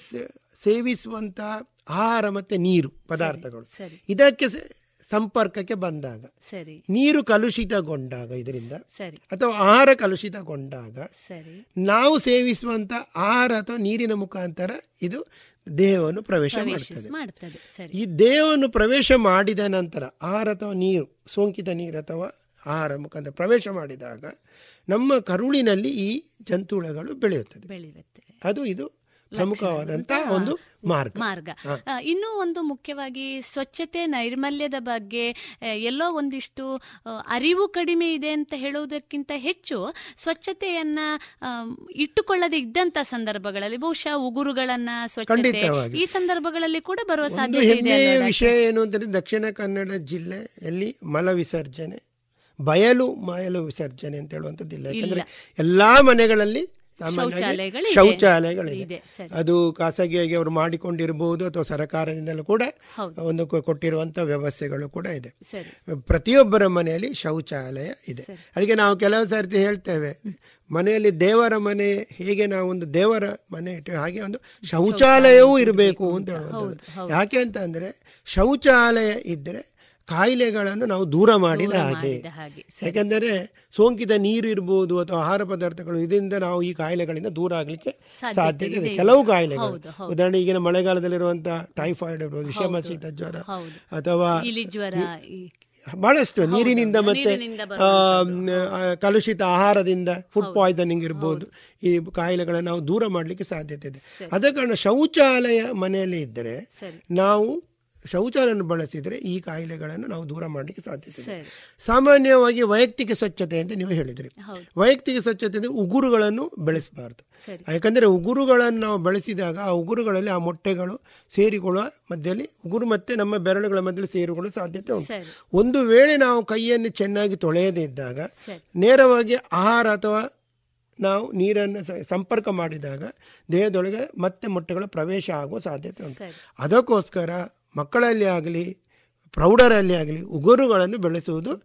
ಸೇವಿಸುವಂತಹ ಆಹಾರ ಮತ್ತೆ ನೀರು ಪದಾರ್ಥಗಳು. ಇದಕ್ಕೆ ಸಂಪರ್ಕಕ್ಕೆ ಬಂದಾಗ ಸರಿ. ನೀರು ಕಲುಷಿತಗೊಂಡಾಗ ಇದರಿಂದ ಸರಿ. ಅಥವಾ ಆಹಾರ ಕಲುಷಿತಗೊಂಡಾಗ ಸರಿ. ನಾವು ಸೇವಿಸುವಂತ ಆಹಾರ ಅಥವಾ ನೀರಿನ ಮುಖಾಂತರ ಇದು ದೇಹವನ್ನು ಪ್ರವೇಶ ಮಾಡ್ತದೆ. ಈ ದೇಹವನ್ನು ಪ್ರವೇಶ ಮಾಡಿದ ನಂತರ ಆಹಾರ ಅಥವಾ ನೀರು ಸೋಂಕಿತ ನೀರು ಅಥವಾ ಆಹಾರ ಮುಖಾಂತರ ಪ್ರವೇಶ ಮಾಡಿದಾಗ ನಮ್ಮ ಕರುಳಿನಲ್ಲಿ ಈ ಜಂತುಳಗಳು ಬೆಳೆಯುತ್ತದೆ ಅದು ಇದು ಪ್ರಮುಖವಾದಂತಹ ಒಂದು ಮಾರ್ಗ. ಮಾರ್ಗ. ಇನ್ನೂ ಒಂದು ಮುಖ್ಯವಾಗಿ ಸ್ವಚ್ಛತೆ ನೈರ್ಮಲ್ಯದ ಬಗ್ಗೆ ಎಲ್ಲೋ ಒಂದಿಷ್ಟು ಅರಿವು ಕಡಿಮೆ ಇದೆ ಅಂತ ಹೇಳುವುದಕ್ಕಿಂತ ಹೆಚ್ಚು ಸ್ವಚ್ಛತೆಯನ್ನ ಇಟ್ಟುಕೊಳ್ಳದೆ ಇದ್ದಂತ ಸಂದರ್ಭಗಳಲ್ಲಿ ಬಹುಶಃ ಉಗುರುಗಳನ್ನ ಸ್ವಚ್ಛತೆ ಈ ಸಂದರ್ಭಗಳಲ್ಲಿ ಕೂಡ ಬರುವ ಸಾಧ್ಯತೆ ಇದೆ? ವಿಷಯ ಏನು ಅಂತಂದ್ರೆ ದಕ್ಷಿಣ ಕನ್ನಡ ಜಿಲ್ಲೆಯಲ್ಲಿ ಮಲ ವಿಸರ್ಜನೆ ಬಯಲು ಮಯಲು ವಿಸರ್ಜನೆ ಅಂತ ಹೇಳುವಂಥದ್ದಿಲ್ಲ. ಯಾಕಂದ್ರೆ ಎಲ್ಲಾ ಮನೆಗಳಲ್ಲಿ ಸಾಮಾನ್ಯವಾಗಿ ಶೌಚಾಲಯಗಳಿದೆ. ಅದು ಖಾಸಗಿಯಾಗಿ ಅವರು ಮಾಡಿಕೊಂಡಿರಬಹುದು ಅಥವಾ ಸರ್ಕಾರದಿಂದಲೂ ಕೂಡ ಒಂದು ಕೊ- ಕೊಟ್ಟಿರುವಂತ ವ್ಯವಸ್ಥೆಗಳು ಕೂಡ ಇದೆ. ಪ್ರತಿಯೊಬ್ಬರ ಮನೆಯಲ್ಲಿ ಶೌಚಾಲಯ ಇದೆ. ಅದಕ್ಕೆ ನಾವು ಕೆಲವು ಸರ್ತಿ ಹೇಳ್ತೇವೆ ಮನೆಯಲ್ಲಿ ದೇವರ ಮನೆ ಹೇಗೆ ನಾವು ಒಂದು ದೇವರ ಮನೆ ಇಟ್ಟು ಹಾಗೆ ಒಂದು ಶೌಚಾಲಯವೂ ಇರಬೇಕು ಅಂತ ಹೇಳುವಂಥದ್ದು. ಯಾಕೆ ಅಂತ ಅಂದರೆ ಶೌಚಾಲಯ ಇದ್ದರೆ ಕಾಯಿಲೆಗಳನ್ನು ನಾವು ದೂರ ಮಾಡಿದ ಹಾಗೆ. ಯಾಕೆಂದರೆ ಸೋಂಕಿತ ನೀರು ಇರ್ಬೋದು ಅಥವಾ ಆಹಾರ ಪದಾರ್ಥಗಳು ಇದರಿಂದ ನಾವು ಈ ಕಾಯಿಲೆಗಳಿಂದ ದೂರ ಆಗಲಿಕ್ಕೆ ಸಾಧ್ಯತೆ ಇದೆ. ಕೆಲವು ಕಾಯಿಲೆಗಳು. ಉದಾಹರಣೆ ಈಗಿನ ಮಳೆಗಾಲದಲ್ಲಿರುವಂತಹ ಟೈಫಾಯ್ಡ್ ಇರ್ಬೋದು ವಿಷಮ ಶೀತ ಜ್ವರ ಅಥವಾ ಬಹಳಷ್ಟು ನೀರಿನಿಂದ ಮತ್ತೆ ಕಲುಷಿತ ಆಹಾರದಿಂದ ಫುಡ್ ಪಾಯ್ಸನಿಂಗ್ ಇರ್ಬೋದು. ಈ ಕಾಯಿಲೆಗಳನ್ನು ನಾವು ದೂರ ಮಾಡಲಿಕ್ಕೆ ಸಾಧ್ಯತೆ ಇದೆ. ಅದ ಕಾರಣ ಶೌಚಾಲಯ ಮನೆಯಲ್ಲಿ ಇದ್ದರೆ ನಾವು ಶೌಚಾಲಯವನ್ನು ಬಳಸಿದರೆ ಈ ಕಾಯಿಲೆಗಳನ್ನು ನಾವು ದೂರ ಮಾಡಲಿಕ್ಕೆ ಸಾಧ್ಯತೆ ಇದೆ. ಸಾಮಾನ್ಯವಾಗಿ ವೈಯಕ್ತಿಕ ಸ್ವಚ್ಛತೆ ಅಂತ ನೀವು ಹೇಳಿದ್ರಿ. ವೈಯಕ್ತಿಕ ಸ್ವಚ್ಛತೆ ಅಂದರೆ ಉಗುರುಗಳನ್ನು ಬೆಳೆಸಬಾರ್ದು. ಯಾಕಂದರೆ ಉಗುರುಗಳನ್ನು ನಾವು ಬೆಳೆಸಿದಾಗ ಆ ಉಗುರುಗಳಲ್ಲಿ ಆ ಮೊಟ್ಟೆಗಳು ಸೇರಿಕೊಳ್ಳುವ ಮಧ್ಯದಲ್ಲಿ ಉಗುರು ಮತ್ತೆ ನಮ್ಮ ಬೆರಳುಗಳ ಮಧ್ಯದಲ್ಲಿ ಸೇರಿಕೊಳ್ಳುವ ಸಾಧ್ಯತೆ ಉಂಟು. ಒಂದು ವೇಳೆ ನಾವು ಕೈಯನ್ನು ಚೆನ್ನಾಗಿ ತೊಳೆಯದೇ ಇದ್ದಾಗ ನೇರವಾಗಿ ಆಹಾರ ಅಥವಾ ನಾವು ನೀರನ್ನು ಸಂಪರ್ಕ ಮಾಡಿದಾಗ ದೇಹದೊಳಗೆ ಮತ್ತೆ ಮೊಟ್ಟೆಗಳ ಪ್ರವೇಶ ಆಗುವ ಸಾಧ್ಯತೆ ಉಂಟು. ಅದಕ್ಕೋಸ್ಕರ ಮಕ್ಕಳಲ್ಲಿ ಆಗಲಿ ಪ್ರೌಢರಲ್ಲಿ ಆಗಲಿ ಉಗುರುಗಳನ್ನು ಬೆಳೆಸುವುದು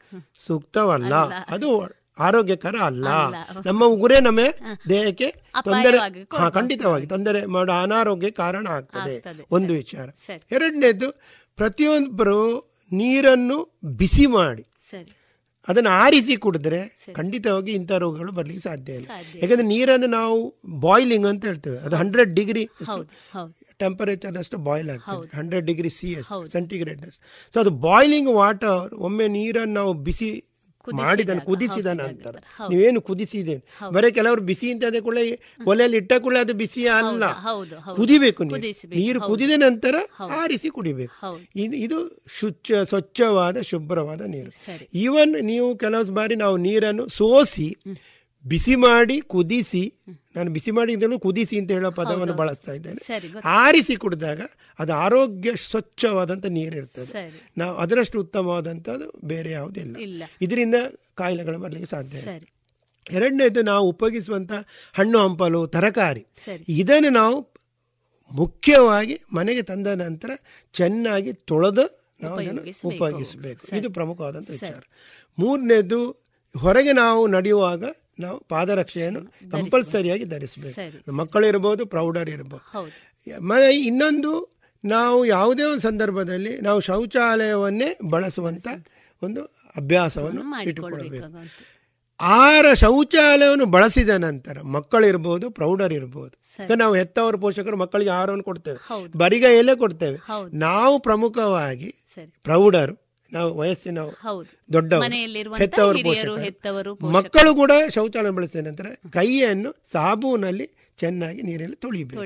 ಸೂಕ್ತವಲ್ಲ. ಅದು ಆರೋಗ್ಯಕರ ಅಲ್ಲ. ನಮ್ಮ ಉಗುರೇ ನಮ್ಮ ದೇಹಕ್ಕೆ ತೊಂದರೆ ಹಾ ಖಂಡಿತವಾಗಿ ತೊಂದರೆ ಮಾಡೋ ಅನಾರೋಗ್ಯ ಕಾರಣ ಆಗ್ತದೆ. ಒಂದು ವಿಚಾರ. ಎರಡನೇದು ಪ್ರತಿಯೊಬ್ಬರು ನೀರನ್ನು ಬಿಸಿ ಮಾಡಿ. ಅದನ್ನು ಆರಿಸಿ ಕುಡಿದ್ರೆ ಖಂಡಿತವಾಗಿ ಇಂಥ ರೋಗಗಳು ಬರಲಿಕ್ಕೆ ಸಾಧ್ಯ ಇಲ್ಲ. ಯಾಕಂದರೆ ನೀರನ್ನು ನಾವು ಬಾಯ್ಲಿಂಗ್ ಅಂತ ಹೇಳ್ತೇವೆ. ಅದು ಹಂಡ್ರೆಡ್ ಡಿಗ್ರಿ ಟೆಂಪರೇಚರ್ ಅಷ್ಟು ಬಾಯ್ಲ್ ಆಗ್ತದೆ. Hundred degree C S centigrade so ಅದು ಬಾಯ್ಲಿಂಗ್ ವಾಟರ್ ಒಮ್ಮೆ ನೀರನ್ನು ನಾವು ಬಿಸಿ ಮಾಡಿದ ಕುದಿಸಿದಾನೆ ಅಂತಾರೆ. ನೀವೇನು ಕುದಿಸಿದೆ? ಬರೀ ಕೆಲವರು ಬಿಸಿ ಅಂತ ಅದೇ ಕೂಡ ಒಲೆಯಲ್ಲಿ ಇಟ್ಟ ಕೂಡ ಅದು ಬಿಸಿ ಅಲ್ಲ. ಕುದಿಬೇಕು ನೀವು. ನೀರು ಕುದಿದ ನಂತರ ಆರಿಸಿ ಕುಡಿಬೇಕು. ಇದು ಇದು ಶುಚ ಸ್ವಚ್ಛವಾದ ಶುಭ್ರವಾದ ನೀರು. ಈವನ್ ನೀವು ಕೆಲವು ಬಾರಿ ನಾವು ನೀರನ್ನು ಸೋಸಿ ಬಿಸಿ ಮಾಡಿ ಕುದಿಸಿ ನಾನು ಬಿಸಿ ಮಾಡಿ ಅಂತೇಳಿ ಕುದಿಸಿ ಅಂತ ಹೇಳೋ ಪದವನ್ನು ಬಳಸ್ತಾ ಇದ್ದೇನೆ. ಆರಿಸಿ ಕುಡಿದಾಗ ಅದು ಆರೋಗ್ಯ ಸ್ವಚ್ಛವಾದಂಥ ನೀರಿರ್ತದೆ ನಾವು ಅದರಷ್ಟು ಉತ್ತಮವಾದಂಥದ್ದು ಬೇರೆ ಯಾವುದಿಲ್ಲ ಇಲ್ಲ. ಇದರಿಂದ ಕಾಯಿಲೆಗಳು ಬರಲಿಕ್ಕೆ ಸಾಧ್ಯ ಇಲ್ಲ. ಎರಡನೇದು ನಾವು ಉಪಯೋಗಿಸುವಂಥ ಹಣ್ಣು ಹಂಪಲು ತರಕಾರಿ. ಇದನ್ನು ನಾವು ಮುಖ್ಯವಾಗಿ ಮನೆಗೆ ತಂದ ನಂತರ ಚೆನ್ನಾಗಿ ತೊಳೆದು ನಾವು ಅದನ್ನು ಉಪಯೋಗಿಸಬೇಕು. ಇದು ಪ್ರಮುಖವಾದಂಥ ವಿಚಾರ. ಮೂರನೇದು ಹೊರಗೆ ನಾವು ನಡೆಯುವಾಗ ನಾವು ಪಾದರಕ್ಷೆಯನ್ನು ಕಂಪಲ್ಸರಿಯಾಗಿ ಧರಿಸಬೇಕು. ಮಕ್ಕಳು ಮಕ್ಕಳಿರ್ಬೋದು ಪ್ರೌಢರು ಇರ್ಬೋದು. ಮ ಇನ್ನೊಂದು ನಾವು ಯಾವುದೇ ಒಂದು ಸಂದರ್ಭದಲ್ಲಿ ನಾವು ಶೌಚಾಲಯವನ್ನೇ ಬಳಸುವಂಥ ಒಂದು ಅಭ್ಯಾಸವನ್ನು ಇಟ್ಟುಕೊಳ್ಬೇಕು. ಆರ ಶೌಚಾಲಯವನ್ನು ಬಳಸಿದ ನಂತರ ಮಕ್ಕಳಿರ್ಬೋದು ಪ್ರೌಢರಿರ್ಬೋದು ಈಗ ನಾವು ಹೆತ್ತವರ ಪೋಷಕರು ಮಕ್ಕಳಿಗೆ ಆಹಾರವನ್ನು ಕೊಡ್ತೇವೆ. ಬರಿಗೈಯಲ್ಲೇ ಕೊಡ್ತೇವೆ. ನಾವು ಪ್ರಮುಖವಾಗಿ ಪ್ರೌಢರು ನಾವು ವಯಸ್ಸಿನ ದೊಡ್ಡ ಹೆತ್ತವರು ಮಕ್ಕಳು ಕೂಡ ಶೌಚಾಲಯ ಬಳಸಿದ ನಂತರ ಕೈಯನ್ನು ಸಾಬೂನಲ್ಲಿ ಚೆನ್ನಾಗಿ ನೀರಲ್ಲಿ ತೊಳಿಬೇಕು.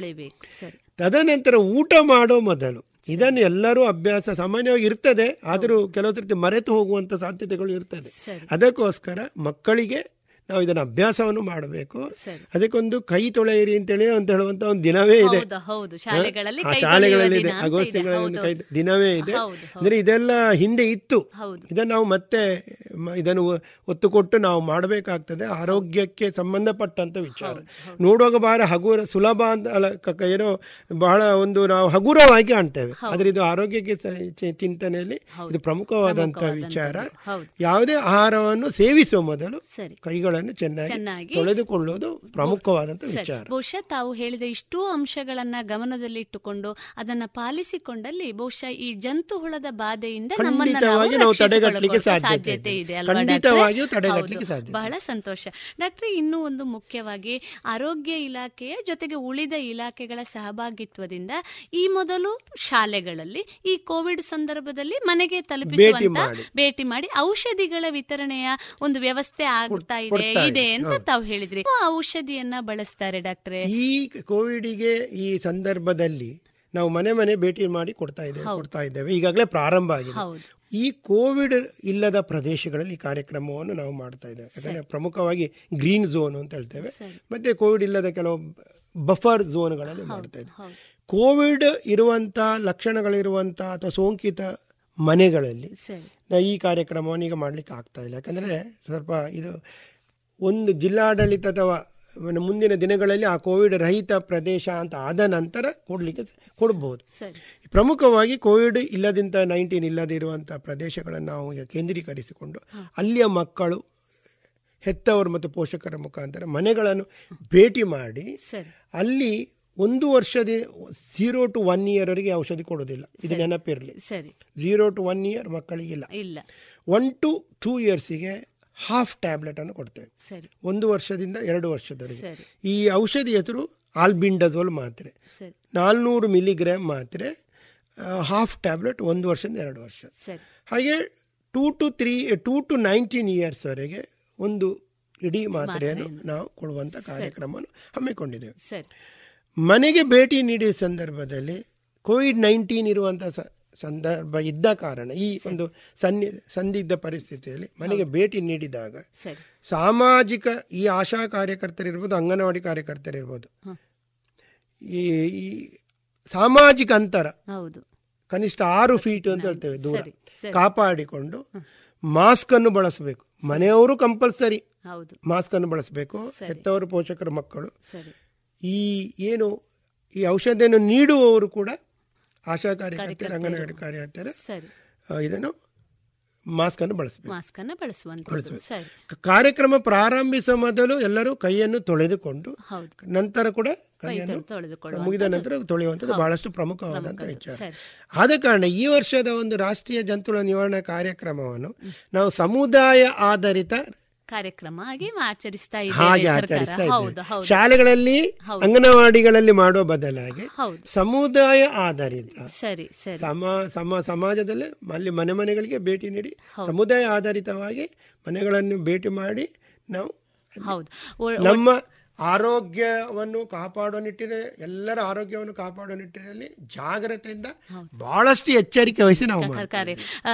ತದನಂತರ ಊಟ ಮಾಡೋ ಮೊದಲು ಇದನ್ನು ಎಲ್ಲರೂ ಅಭ್ಯಾಸ ಸಾಮಾನ್ಯವಾಗಿ ಇರ್ತದೆ ಆದರೂ ಕೆಲವು ಸರ್ತಿ ಮರೆತು ಹೋಗುವಂತ ಸಾಧ್ಯತೆಗಳು ಇರ್ತದೆ. ಅದಕ್ಕೋಸ್ಕರ ಮಕ್ಕಳಿಗೆ ನಾವು ಇದನ್ನು ಅಭ್ಯಾಸವನ್ನು ಮಾಡಬೇಕು. ಅದಕ್ಕೊಂದು ಕೈ ತೊಳೆಯಿರಿ ಅಂತೇಳಿ ಅಂತ ಹೇಳುವಂತ ಒಂದು ದಿನವೇ ಇದೆ. ಶಾಲೆಗಳಲ್ಲಿ ಇದೆ. ಅಗೋಸ್ತಿಗಳಲ್ಲಿ ಒಂದು ಕೈ ದಿನವೇ ಇದೆ. ಅಂದ್ರೆ ಇದೆಲ್ಲ ಹಿಂದೆ ಇತ್ತು. ಇದನ್ನು ನಾವು ಮತ್ತೆ ಇದನ್ನು ಒತ್ತು ಕೊಟ್ಟು ನಾವು ಮಾಡಬೇಕಾಗ್ತದೆ. ಆರೋಗ್ಯಕ್ಕೆ ಸಂಬಂಧಪಟ್ಟಂತ ವಿಚಾರ. ನೋಡುವಾಗ ಬಹಳ ಹಗುರ ಸುಲಭ ಅಂತ ಏನೋ ಬಹಳ ಒಂದು ನಾವು ಹಗುರವಾಗಿ ಕಾಣ್ತೇವೆ. ಆದ್ರೆ ಇದು ಆರೋಗ್ಯಕ್ಕೆ ಚಿಂತನೆಯಲ್ಲಿ ಇದು ಪ್ರಮುಖವಾದಂತಹ ವಿಚಾರ. ಯಾವುದೇ ಆಹಾರವನ್ನು ಸೇವಿಸುವ ಮೊದಲು ಸರಿ. ಕೈಗಳನ್ನು ಚೆನ್ನಾಗಿ ತೊಳೆದುಕೊಳ್ಳುವುದು ಪ್ರಮುಖವಾದಂತಹ ವಿಚಾರ. ಬಹುಶಃ ತಾವು ಹೇಳಿದ ಇಷ್ಟೂ ಅಂಶಗಳನ್ನ ಗಮನದಲ್ಲಿಟ್ಟುಕೊಂಡು ಅದನ್ನ ಪಾಲಿಸಿಕೊಂಡಲ್ಲಿ ಬಹುಶಃ ಈ ಜಂತು ಹುಳದ ಬಾಧೆಯಿಂದ ನಾವು ತಡೆಗಟ್ಟಲಿಕ್ಕೆ ಸಾಧ್ಯತೆ ಇದೆ. ಖಂಡಿತವಾಗಿಯೂ ತಡೆಗಟ್ಟಲಿಕ್ಕೆ ಸಾಧ್ಯ ಬಹಳ ಸಂತೋಷ. ಡಾಕ್ಟರ್ ಇನ್ನೂ ಒಂದು ಮುಖ್ಯವಾಗಿ ಆರೋಗ್ಯ ಇಲಾಖೆಯ ಜೊತೆಗೆ ಉಳಿದ ಇಲಾಖೆಗಳ ಸಹಭಾಗಿತ್ವದಿಂದ ಈ ಮೊದಲು ಶಾಲೆಗಳಲ್ಲಿ ಈ ಕೋವಿಡ್ ಸಂದರ್ಭದಲ್ಲಿ ಮನೆಗೆ ತಲುಪಿಸುವಂತ ಭೇಟಿ ಮಾಡಿ. ಔಷಧಿಗಳ ವಿತರಣೆಯ ಒಂದು ವ್ಯವಸ್ಥೆ ಆಗ್ತಾ ಇದೆ. ಇದೆ. ಅಂತ ತಾವು ಹೇಳಿದ್ರಿ. ಔಷಧಿಯನ್ನ ಬಳಸ್ತಾರೆ ಡಾಕ್ಟ್ರೆ. ಈ ಕೋವಿಡ್ಗೆ ಈ ಸಂದರ್ಭದಲ್ಲಿ ನಾವು ಮನೆ ಮನೆ ಭೇಟಿ ಮಾಡಿ ಕೊಡ್ತಾ ಇದ್ದೇವೆ ಕೊಡ್ತಾ ಇದ್ದೇವೆ. ಈಗಾಗಲೇ ಪ್ರಾರಂಭ ಆಗಿದೆ. ಈ ಕೋವಿಡ್ ಇಲ್ಲದ ಪ್ರದೇಶಗಳಲ್ಲಿ ಈ ಕಾರ್ಯಕ್ರಮವನ್ನು ನಾವು ಮಾಡ್ತಾ ಇದ್ದೇವೆ. ಯಾಕಂದ್ರೆ ಪ್ರಮುಖವಾಗಿ ಗ್ರೀನ್ ಝೋನ್ ಅಂತ ಹೇಳ್ತೇವೆ. ಮತ್ತೆ ಕೋವಿಡ್ ಇಲ್ಲದ ಕೆಲವು ಬಫರ್ ಝೋನ್ಗಳಲ್ಲಿ ಮಾಡ್ತಾ ಇದ್ದೇವೆ. ಕೋವಿಡ್ ಇರುವಂತ ಲಕ್ಷಣಗಳಿರುವಂಥ ಅಥವಾ ಸೋಂಕಿತ ಮನೆಗಳಲ್ಲಿ ಈ ಕಾರ್ಯಕ್ರಮವನ್ನು ಈಗ ಮಾಡ್ಲಿಕ್ಕೆ ಆಗ್ತಾ ಇಲ್ಲ. ಯಾಕಂದ್ರೆ ಸ್ವಲ್ಪ ಇದು ಒಂದು ಜಿಲ್ಲಾಡಳಿತ ಅಥವಾ ಮುಂದಿನ ದಿನಗಳಲ್ಲಿ ಆ ಕೋವಿಡ್ ರಹಿತ ಪ್ರದೇಶ ಅಂತ ಆದ ನಂತರ ಕೊಡಲಿಕ್ಕೆ ಕೊಡ್ಬೋದು. ಪ್ರಮುಖವಾಗಿ ಕೋವಿಡ್ ಇಲ್ಲದಿಂತ ನೈನ್ಟೀನ್ ಇಲ್ಲದಿರುವಂಥ ಪ್ರದೇಶಗಳನ್ನು ನಾವು ಈಗ ಕೇಂದ್ರೀಕರಿಸಿಕೊಂಡು ಅಲ್ಲಿಯ ಮಕ್ಕಳು ಹೆತ್ತವರು ಮತ್ತು ಪೋಷಕರ ಮುಖಾಂತರ ಮನೆಗಳನ್ನು ಭೇಟಿ ಮಾಡಿ ಅಲ್ಲಿ ಒಂದು ವರ್ಷದ ಝೀರೋ ಟು ಒನ್ ಇಯರ್ ಅವರಿಗೆ ಔಷಧಿ ಕೊಡೋದಿಲ್ಲ. ಇದು ನೆನಪಿರಲಿ. ಝೀರೋ ಟು ಒನ್ ಇಯರ್ ಮಕ್ಕಳಿಗಿಲ್ಲ. ಒನ್ ಟು ಟೂ ಇಯರ್ಸಿಗೆ ಹಾಫ್ ಟ್ಯಾಬ್ಲೆಟ್ ಅನ್ನು ಕೊಡ್ತೇವೆ. ಒಂದು ವರ್ಷದಿಂದ ಎರಡು ವರ್ಷದವರೆಗೆ. ಈ ಔಷಧಿ ಹೆಸರು ಆಲ್ಬಿಂಡಜೋಲ್ ಮಾತ್ರೆ. ನಾಲ್ನೂರು ಮಿಲಿಗ್ರಾಮ್ ಮಾತ್ರೆ ಹಾಫ್ ಟ್ಯಾಬ್ಲೆಟ್ ಒಂದು ವರ್ಷದಿಂದ ಎರಡು ವರ್ಷ. ಹಾಗೆ two to three two to nineteen ಇಯರ್ಸ್ವರೆಗೆ ಒಂದು ಇಡೀ ಮಾತ್ರೆಯನ್ನು ನಾವು ಕೊಡುವಂಥ ಕಾರ್ಯಕ್ರಮವನ್ನು ಹಮ್ಮಿಕೊಂಡಿದ್ದೇವೆ. ಮನೆಗೆ ಭೇಟಿ ನೀಡಿದ ಸಂದರ್ಭದಲ್ಲಿ ಕೋವಿಡ್ ನೈನ್ಟೀನ್ ಇರುವಂಥ ಸಂದರ್ಭ ಇದ್ದ ಕಾರಣ ಈ ಒಂದು ಸನ್ನಿ ಸಂದಿಗ್ಧ ಪರಿಸ್ಥಿತಿಯಲ್ಲಿ ಮನೆಗೆ ಭೇಟಿ ನೀಡಿದಾಗ ಸಾಮಾಜಿಕ ಈ ಆಶಾ ಕಾರ್ಯಕರ್ತರಿರ್ಬೋದು ಅಂಗನವಾಡಿ ಕಾರ್ಯಕರ್ತರಿರ್ಬೋದು ಈ ಈ ಸಾಮಾಜಿಕ ಅಂತರ ಕನಿಷ್ಠ ಆರು ಫೀಟ್ ಅಂತ ಹೇಳ್ತೇವೆ ದೂರ. ಕಾಪಾಡಿಕೊಂಡು ಮಾಸ್ಕ್ ಅನ್ನು ಬಳಸಬೇಕು. ಮನೆಯವರು ಕಂಪಲ್ಸರಿ ಮಾಸ್ಕ್ ಅನ್ನು ಬಳಸಬೇಕು. ಹೆತ್ತವರು ಪೋಷಕರು ಮಕ್ಕಳು. ಈ ಏನು ಈ ಔಷಧಿಯನ್ನು ನೀಡುವವರು ಕೂಡ ಆಶಾ ಕಾರ್ಯಕರ್ತರು ಅಂಗನವಾಡಿ ಕಾರ್ಯಕರ್ತರು ಇದನ್ನು ಮಾಸ್ಕ್ ಅನ್ನು ಬಳಸಬೇಕು. ಮಾಸ್ಕ್ ಅನ್ನು ಬಳಸುವಂತ ಕಾರ್ಯಕ್ರಮ ಪ್ರಾರಂಭಿಸುವ ಮೊದಲು ಎಲ್ಲರೂ ಕೈಯನ್ನು ತೊಳೆದುಕೊಂಡು ನಂತರ ಕೂಡ ಕೈಯನ್ನು ಮುಗಿದ ನಂತರ ತೊಳೆಯುವಂಥದ್ದು ಬಹಳಷ್ಟು ಪ್ರಮುಖವಾದಂತಹ ವಿಚಾರ. ಆದ ಕಾರಣ ಈ ವರ್ಷದ ಒಂದು ರಾಷ್ಟ್ರೀಯ ಜಂತುಳ ನಿವಾರಣಾ ಕಾರ್ಯಕ್ರಮವನ್ನು ನಾವು ಸಮುದಾಯ ಆಧಾರಿತ ಕಾರ್ಯಕ್ರಮ ಆಗಿ ಆಚರಿಸ್ತಾ ಇದೆ ಆಚರಿಸ್ತಾ ಶಾಲೆಗಳಲ್ಲಿ ಅಂಗನವಾಡಿಗಳಲ್ಲಿ ಮಾಡುವ ಬದಲಾಗಿ ಸಮುದಾಯ ಆಧಾರಿತ ಸರಿ ಸಮ ಸಮಾಜದಲ್ಲಿ ಅಲ್ಲಿ ಮನೆ ಮನೆಗಳಿಗೆ ಭೇಟಿ ನೀಡಿ ಸಮುದಾಯ ಆಧಾರಿತವಾಗಿ ಮನೆಗಳನ್ನು ಭೇಟಿ ಮಾಡಿ ನಾವು ಹೌದು. ನಮ್ಮ ಆರೋಗ್ಯವನ್ನು ಕಾಪಾಡೋ ನಿಟ್ಟಿನಲ್ಲಿ ಎಲ್ಲರ ಆರೋಗ್ಯವನ್ನು ಕಾಪಾಡೋ ನಿಟ್ಟಿನಲ್ಲಿ ಜಾಗ್ರತೆಯಿಂದ ಬಹಳಷ್ಟು ಎಚ್ಚರಿಕೆ ವಹಿಸಿ ನಾವು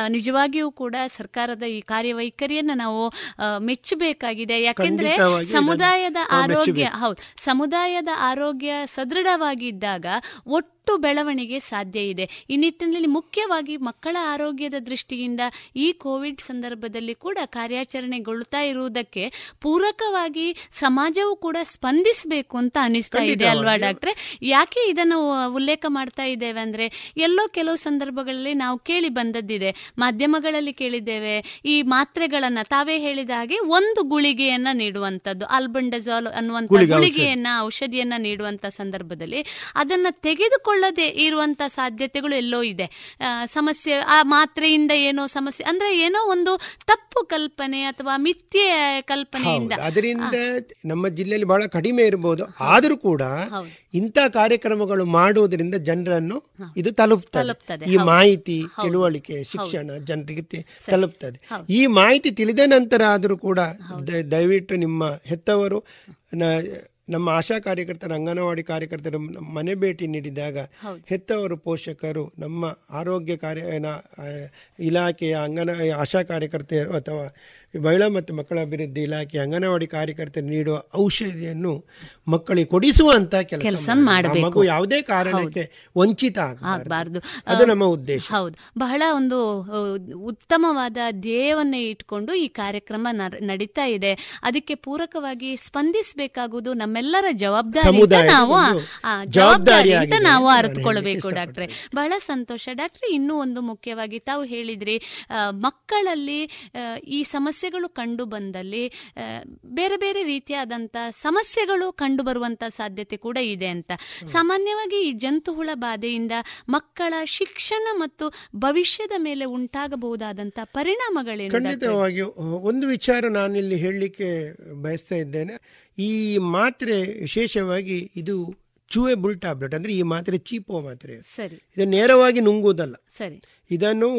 ನಿಜವಾಗಿಯೂ ಕೂಡ ಸರ್ಕಾರದ ಈ ಕಾರ್ಯವೈಖರಿಯನ್ನು ನಾವು ಮೆಚ್ಚಬೇಕಾಗಿದೆ. ಯಾಕೆಂದ್ರೆ ಸಮುದಾಯದ ಆರೋಗ್ಯ ಹೌದು ಸಮುದಾಯದ ಆರೋಗ್ಯ ಸದೃಢವಾಗಿದ್ದಾಗ ಒಟ್ಟು ಒಟ್ಟು ಬೆಳವಣಿಗೆ ಸಾಧ್ಯ ಇದೆ. ಈ ನಿಟ್ಟಿನಲ್ಲಿ ಮುಖ್ಯವಾಗಿ ಮಕ್ಕಳ ಆರೋಗ್ಯದ ದೃಷ್ಟಿಯಿಂದ ಈ ಕೋವಿಡ್ ಸಂದರ್ಭದಲ್ಲಿ ಕೂಡ ಕಾರ್ಯಾಚರಣೆಗೊಳ್ಳುತ್ತಾ ಇರುವುದಕ್ಕೆ ಪೂರಕವಾಗಿ ಸಮಾಜವು ಕೂಡ ಸ್ಪಂದಿಸಬೇಕು ಅಂತ ಅನಿಸ್ತಾ ಇದೆ ಅಲ್ವಾ ಡಾಕ್ಟ್ರೆ? ಯಾಕೆ ಇದನ್ನು ಉಲ್ಲೇಖ ಮಾಡ್ತಾ ಇದ್ದೇವೆ ಅಂದ್ರೆ ಎಲ್ಲೋ ಕೆಲವು ಸಂದರ್ಭಗಳಲ್ಲಿ ನಾವು ಕೇಳಿ ಬಂದದ್ದಿದೆ. ಮಾಧ್ಯಮಗಳಲ್ಲಿ ಕೇಳಿದ್ದೇವೆ. ಈ ಮಾತ್ರೆಗಳನ್ನ ತಾವೇ ಹೇಳಿದ ಹಾಗೆ ಒಂದು ಗುಳಿಗೆಯನ್ನ ನೀಡುವಂತದ್ದು ಆಲ್ಬಂಡಜಾಲ್ ಅನ್ನುವಂತ ಗುಳಿಗೆಯನ್ನ ಔಷಧಿಯನ್ನ ನೀಡುವಂತ ಸಂದರ್ಭದಲ್ಲಿ ಅದನ್ನ ತೆಗೆದುಕೊಳ್ಳ ಕೊಳ್ಳದೆ ಇರುವಂತ ಸಾಧ್ಯತೆಗಳು ಎಲ್ಲೋ ಇದೆ. ಸಮಸ್ಯೆ ಆ ಮಾತ್ರೆಯಿಂದ ಏನೋ ಸಮಸ್ಯೆ ಅಂದ್ರೆ ಏನೋ ಒಂದು ತಪ್ಪು ಕಲ್ಪನೆ ಅಥವಾ ಮಿಥ್ಯ ಕಲ್ಪನೆಯಿಂದ. ಅದರಿಂದ ನಮ್ಮ ಜಿಲ್ಲೆಯಲ್ಲಿ ಬಹಳ ಕಡಿಮೆ ಇರಬಹುದು ಆದರೂ ಕೂಡ ಇಂತಹ ಕಾರ್ಯಕ್ರಮಗಳು ಮಾಡುವುದರಿಂದ ಜನರನ್ನು ಇದು ತಲುಪ್ತದೆ. ಈ ಮಾಹಿತಿ ತಿಳುವಳಿಕೆ ಶಿಕ್ಷಣ ಜನರಿಗೆ ತಲುಪ್ತದೆ. ಈ ಮಾಹಿತಿ ತಿಳಿದ ನಂತರ ಆದರೂ ಕೂಡ ದಯವಿಟ್ಟು ನಿಮ್ಮ ಹೆತ್ತವರು ನಮ್ಮ ಆಶಾ ಕಾರ್ಯಕರ್ತರ ಅಂಗನವಾಡಿ ಕಾರ್ಯಕರ್ತರು ಮನೆ ಭೇಟಿ ನೀಡಿದಾಗ ಹೆತ್ತವರು ಪೋಷಕರು ನಮ್ಮ ಆರೋಗ್ಯ ಕಾರ್ಯ ಇಲಾಖೆಯ ಅಂಗನ ಆಶಾ ಕಾರ್ಯಕರ್ತೆಯರು ಅಥವಾ ಮಹಿಳಾ ಮತ್ತು ಮಕ್ಕಳ ಅಭಿವೃದ್ಧಿ ಇಲಾಖೆ ಅಂಗನವಾಡಿ ಕಾರ್ಯಕರ್ತರು ನೀಡುವ ಔಷಧಿಯನ್ನು ಮಕ್ಕಳಿಗೆ ಕೊಡಿಸುವಂತ ಕೆಲಸ ಮಗು ಯಾವುದೇ ಕಾರಣಕ್ಕೆ ವಂಚಿತ ಆಗಬಾರದು. ಅದು ನಮ್ಮ ಉದ್ದೇಶ. ಹೌದು. ಬಹಳ ಒಂದು ಉತ್ತಮವಾದ ಧ್ಯೇಯವನ್ನೇ ಇಟ್ಕೊಂಡು ಈ ಕಾರ್ಯಕ್ರಮ ನಡೀತಾ ಇದೆ. ಅದಕ್ಕೆ ಪೂರಕವಾಗಿ ಸ್ಪಂದಿಸಬೇಕಾಗುವುದು ನಮ್ಮೆಲ್ಲರ ಜವಾಬ್ದಾರಿ ನಾವು ಜವಾಬ್ದಾರಿ ಅಂತ ನಾವು ಅರ್ಥಕೊಳ್ಬೇಕು ಡಾಕ್ಟ್ರೆ. ಬಹಳ ಸಂತೋಷ. ಡಾಕ್ಟ್ರೆ ಇನ್ನೂ ಒಂದು ಮುಖ್ಯವಾಗಿ ತಾವು ಹೇಳಿದ್ರಿ ಮಕ್ಕಳಲ್ಲಿ ಈ ಸಮಸ್ಯೆಗಳು ಕಂಡು ಬಂದಲ್ಲಿ ಬೇರೆ ಬೇರೆ ರೀತಿಯಾದಂಥ ಸಮಸ್ಯೆಗಳು ಕಂಡು ಬರುವಂತ ಸಾಧ್ಯತೆ ಕೂಡ ಇದೆ ಅಂತ. ಸಾಮಾನ್ಯವಾಗಿ ಈ ಜಂತುಹುಳ ಬಾಧೆಯಿಂದ ಮಕ್ಕಳ ಶಿಕ್ಷಣ ಮತ್ತು ಭವಿಷ್ಯದ ಮೇಲೆ ಉಂಟಾಗಬಹುದಾದಂತಹ ಪರಿಣಾಮಗಳೇನು ಖಂಡಿತವಾಗಿಯೂ ಒಂದು ವಿಚಾರ ನಾನಿಲ್ಲಿ ಹೇಳಲಿಕ್ಕೆ ಬಯಸ್ತಾ ಇದ್ದೇನೆ. ಈ ಮಾತ್ರೆ ವಿಶೇಷವಾಗಿ ಇದು ಚೂಯಬಲ್ ಟ್ಯಾಬ್ಲೆಟ್ ಅಂದ್ರೆ ಈ ಮಾತ್ರೆ ಚೀಪೋ ಮಾತ್ರೆ. ಸರಿ. ಇದು ನೇರವಾಗಿ ನುಂಗುವುದಲ್ಲ. ಸರಿ. ಇದನ್ನು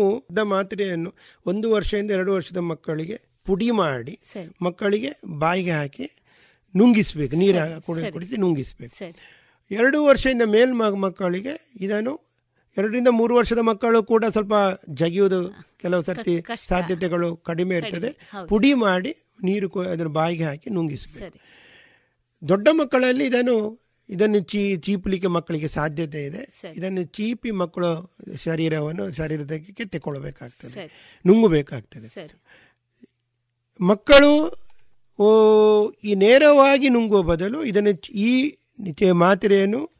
ಮಾತ್ರೆಯನ್ನು ಒಂದು ವರ್ಷದಿಂದ ಎರಡು ವರ್ಷದ ಮಕ್ಕಳಿಗೆ ಪುಡಿ ಮಾಡಿ ಮಕ್ಕಳಿಗೆ ಬಾಯಿಗೆ ಹಾಕಿ ನುಂಗಿಸ್ಬೇಕು ನೀರು ಕುಡಿಸಿ ನುಂಗಿಸ್ಬೇಕು. ಎರಡು ವರ್ಷದಿಂದ ಮೇಲ್ ಮಕ್ಕಳಿಗೆ ಇದನ್ನು ಎರಡರಿಂದ ಮೂರು ವರ್ಷದ ಮಕ್ಕಳು ಕೂಡ ಸ್ವಲ್ಪ ಜಗಿಯುವುದು ಕೆಲವು ಸರ್ತಿ ಸಾಧ್ಯತೆಗಳು ಕಡಿಮೆ ಇರ್ತದೆ. ಪುಡಿ ಮಾಡಿ ನೀರು ಅದನ್ನು ಬಾಯಿಗೆ ಹಾಕಿ ನುಂಗಿಸ್ಬೇಕು. ದೊಡ್ಡ ಮಕ್ಕಳಲ್ಲಿ ಇದನ್ನು ಇದನ್ನು ಚೀ ಚೀಪಲಿಕ್ಕೆ ಮಕ್ಕಳಿಗೆ ಸಾಧ್ಯತೆ ಇದೆ. ಇದನ್ನು ಚೀಪಿ ಮಕ್ಕಳು ಶರೀರವನ್ನು ಶರೀರದಕ್ಕೆ ತೆಕ್ಕೊಳ್ಬೇಕಾಗ್ತದೆ ನುಂಗಬೇಕಾಗ್ತದೆ. ಮಕ್ಕಳು ಈ ನೇರವಾಗಿ ನುಂಗುವ ಬದಲು ಇದನ್ನು ಈ ಮಾತ್ರೆಯನ್ನು